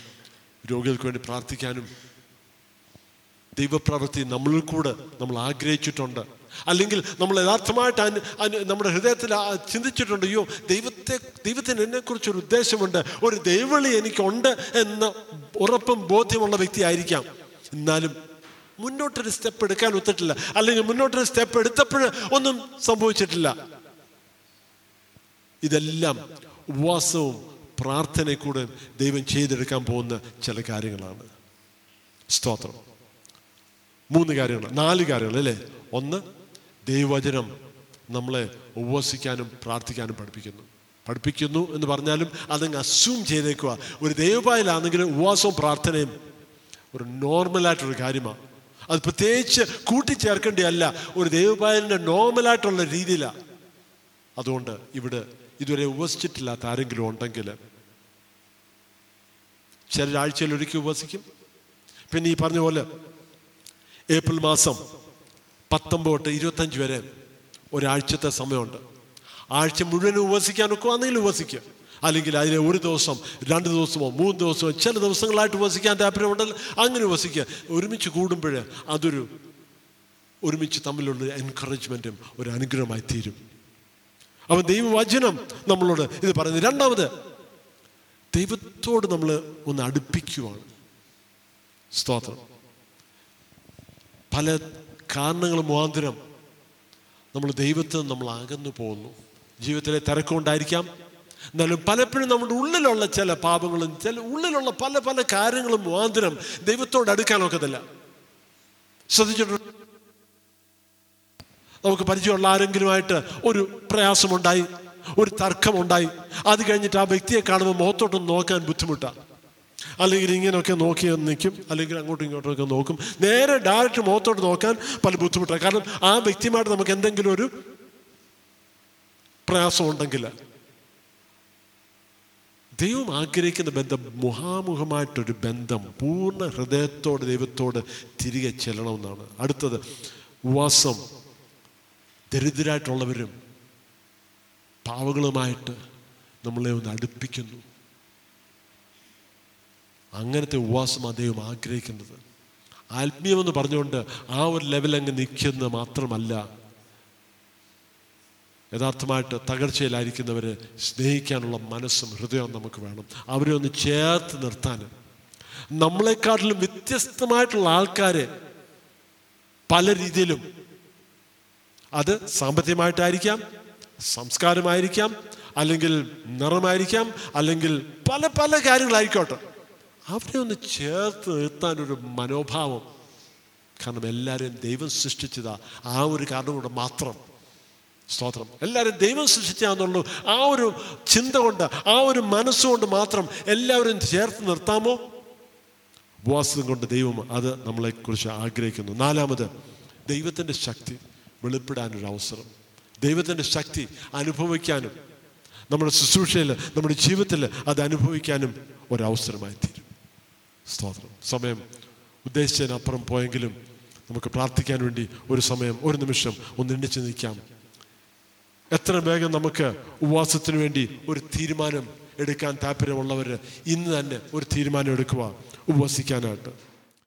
രോഗികൾക്ക് വേണ്ടി പ്രാർത്ഥിക്കാനും ദൈവപ്രവൃത്തി നമ്മളിൽ കൂടെ നമ്മൾ ആഗ്രഹിച്ചിട്ടുണ്ട്. അല്ലെങ്കിൽ നമ്മൾ യഥാർത്ഥമായിട്ട് അനു നമ്മുടെ ഹൃദയത്തിൽ ചിന്തിച്ചിട്ടുണ്ട് അയ്യോ ദൈവത്തെ ദൈവത്തിന് എന്നെക്കുറിച്ചൊരു ഉദ്ദേശമുണ്ട് ഒരു ദൈവളി എനിക്കുണ്ട് എന്ന ഉറപ്പും ബോധ്യമുള്ള വ്യക്തിയായിരിക്കാം എന്നാലും മുന്നോട്ടൊരു സ്റ്റെപ്പ് എടുക്കാൻ ഒത്തിട്ടില്ല. അല്ലെങ്കിൽ മുന്നോട്ടൊരു സ്റ്റെപ്പ് എടുത്തപ്പോൾ ഒന്നും സംഭവിച്ചിട്ടില്ല. ഇതെല്ലാം ഉപവാസവും പ്രാർത്ഥനയും കൂടെ ദൈവം ചെയ്തെടുക്കാൻ പോകുന്ന ചില കാര്യങ്ങളാണ്. സ്തോത്രം. മൂന്ന് കാര്യങ്ങൾ നാല് കാര്യങ്ങൾ അല്ലേ? ഒന്ന് ദൈവവചനം നമ്മളെ ഉപവസിക്കാനും പ്രാർത്ഥിക്കാനും പഠിപ്പിക്കുന്നു. പഠിപ്പിക്കുന്നു എന്ന് പറഞ്ഞാലും അതങ്ങ് അസ്യൂം ചെയ്തേക്കുക ഒരു ദൈവപായലാണെങ്കിലും ഉപവാസവും പ്രാർത്ഥനയും ഒരു നോർമലായിട്ടൊരു കാര്യമാണ് അത് പ്രത്യേകിച്ച് കൂട്ടിച്ചേർക്കേണ്ടതല്ല ഒരു ദൈവപായലിന്റെ നോർമലായിട്ടുള്ള രീതിയിലാണ് അതുകൊണ്ട് ഇവിടെ ഇതുവരെ ഉപവസിച്ചിട്ടില്ലാത്ത ആരെങ്കിലും ഉണ്ടെങ്കിൽ ചിലരാഴ്ചയിൽ ഒരിക്കൽ ഉപവസിക്കും പിന്നെ ഈ പറഞ്ഞ പോലെ ഏപ്രിൽ മാസം പത്തൊമ്പത് തൊട്ട് ഇരുപത്തഞ്ച് വരെ ഒരാഴ്ചത്തെ സമയമുണ്ട്. ആഴ്ച മുഴുവൻ ഉപവസിക്കാൻ ഒക്കുവാണെങ്കിൽ ഉപസിക്കുക അല്ലെങ്കിൽ അതിലെ ഒരു ദിവസം രണ്ട് ദിവസമോ മൂന്ന് ദിവസമോ ചില ദിവസങ്ങളായിട്ട് ഉപസിക്കാൻ താല്പര്യമുണ്ടെങ്കിൽ അങ്ങനെ ഉപസിക്കുക ഒരുമിച്ച് കൂടുമ്പോൾ അതൊരു ഒരുമിച്ച് തമ്മിലുള്ള എൻകറേജ്മെന്റും ഒരു അനുഗ്രഹമായി തീരും. അവൻ ദൈവവചനം നമ്മളോട് ഇത് പറയുന്നത് രണ്ടാമത് ദൈവത്തോട് നമ്മൾ ഒന്ന് അടുപ്പിക്കുവാണ്. സ്തോത്രം. പല കാരണങ്ങൾ മുഖാന്തരം നമ്മൾ ദൈവത്തിൽ നമ്മൾ അകന്നു പോകുന്നു. ജീവിതത്തിലെ തിരക്കുണ്ടായിരിക്കാം എന്നാലും പലപ്പോഴും നമ്മുടെ ഉള്ളിലുള്ള ചില പാപങ്ങളും ചില ഉള്ളിലുള്ള പല പല കാര്യങ്ങളും മുഖാന്തരം ദൈവത്തോട് അടുക്കാൻ ഒക്കത്തില്ല. ശ്രദ്ധിച്ചിട്ടുണ്ട് നമുക്ക് പരിചയമുള്ള ആരെങ്കിലുമായിട്ട് ഒരു പ്രയാസമുണ്ടായി ഒരു തർക്കമുണ്ടായി അത് കഴിഞ്ഞിട്ട് ആ വ്യക്തിയെ കാണുമ്പോൾ മുഖത്തോട്ടൊന്ന് നോക്കാൻ ബുദ്ധിമുട്ടാണ് അല്ലെങ്കിൽ ഇങ്ങനെയൊക്കെ നോക്കി നിൽക്കും. അല്ലെങ്കിൽ അങ്ങോട്ടും ഇങ്ങോട്ടും ഒക്കെ നോക്കും. നേരെ ഡയറക്റ്റ് മുഖത്തോട്ട് നോക്കാൻ പല ബുദ്ധിമുട്ടാണ്. കാരണം ആ വ്യക്തിയുമായിട്ട് നമുക്ക് എന്തെങ്കിലും ഒരു പ്രയാസം ഉണ്ടെങ്കിൽ ദൈവം ആഗ്രഹിക്കുന്ന ബന്ധം മുഖാമുഖമായിട്ടൊരു ബന്ധം പൂർണ ഹൃദയത്തോട് ദൈവത്തോട് തിരികെ ചെല്ലണമെന്നാണ്. അടുത്തത് വാസം ദരിദ്രരായിട്ടുള്ളവരും പാവകളുമായിട്ട് നമ്മളെ ഒന്ന് അടുപ്പിക്കുന്നു. അങ്ങനത്തെ ഉപവാസം ദൈവം ആഗ്രഹിക്കുന്നത്. ആത്മീയമെന്ന് പറഞ്ഞുകൊണ്ട് ആ ഒരു ലെവൽ അങ്ങ് നിൽക്കുന്ന മാത്രമല്ല യഥാർത്ഥമായിട്ട് തകർച്ചയിലായിരിക്കുന്നവരെ സ്നേഹിക്കാനുള്ള മനസ്സും ഹൃദയവും നമുക്ക് വേണം. അവരെ ഒന്ന് ചേർത്ത് നിർത്താൻ. നമ്മളെക്കാട്ടിലും വ്യത്യസ്തമായിട്ടുള്ള ആൾക്കാരെ പല രീതിയിലും അത് സാമ്പത്തികമായിട്ടായിരിക്കാം സംസ്കാരമായിരിക്കാം അല്ലെങ്കിൽ നിറമായിരിക്കാം അല്ലെങ്കിൽ പല പല കാര്യങ്ങളായിക്കോട്ടെ അവരെ ഒന്ന് ചേർത്ത് നിർത്താൻ ഒരു മനോഭാവം. കാരണം എല്ലാവരെയും ദൈവം സൃഷ്ടിച്ചതാ. ആ ഒരു കാരണം കൊണ്ട് മാത്രം. സ്തോത്രം. എല്ലാവരും ദൈവം സൃഷ്ടിച്ചാന്നുള്ളൂ ആ ഒരു ചിന്ത കൊണ്ട് ആ ഒരു മനസ്സുകൊണ്ട് മാത്രം എല്ലാവരും ചേർത്ത് നിർത്താമോ? ഉപവാസം കൊണ്ട് ദൈവം അത് നമ്മളെക്കുറിച്ച് ആഗ്രഹിക്കുന്നു. നാലാമത് ദൈവത്തിന്റെ ശക്തി വെളിപ്പെടാനൊരു അവസരം. ദൈവത്തിന്റെ ശക്തി അനുഭവിക്കാനും നമ്മുടെ ശുശ്രൂഷയിൽ നമ്മുടെ ജീവിതത്തിൽ അത് അനുഭവിക്കാനും ഒരവസരമായി തീരും സ്തോത്രം. സമയം ഉദ്ദേശിച്ചതിനപ്പുറം പോയെങ്കിലും നമുക്ക് പ്രാർത്ഥിക്കാൻ വേണ്ടി ഒരു സമയം ഒരു നിമിഷം ഒന്ന് എണ്ണിച്ച് നിൽക്കാം. എത്ര വേഗം നമുക്ക് ഉപവാസത്തിന് വേണ്ടി ഒരു തീരുമാനം എടുക്കാൻ താല്പര്യമുള്ളവർ ഇന്ന് തന്നെ ഒരു തീരുമാനം എടുക്കുക ഉപവസിക്കാനായിട്ട്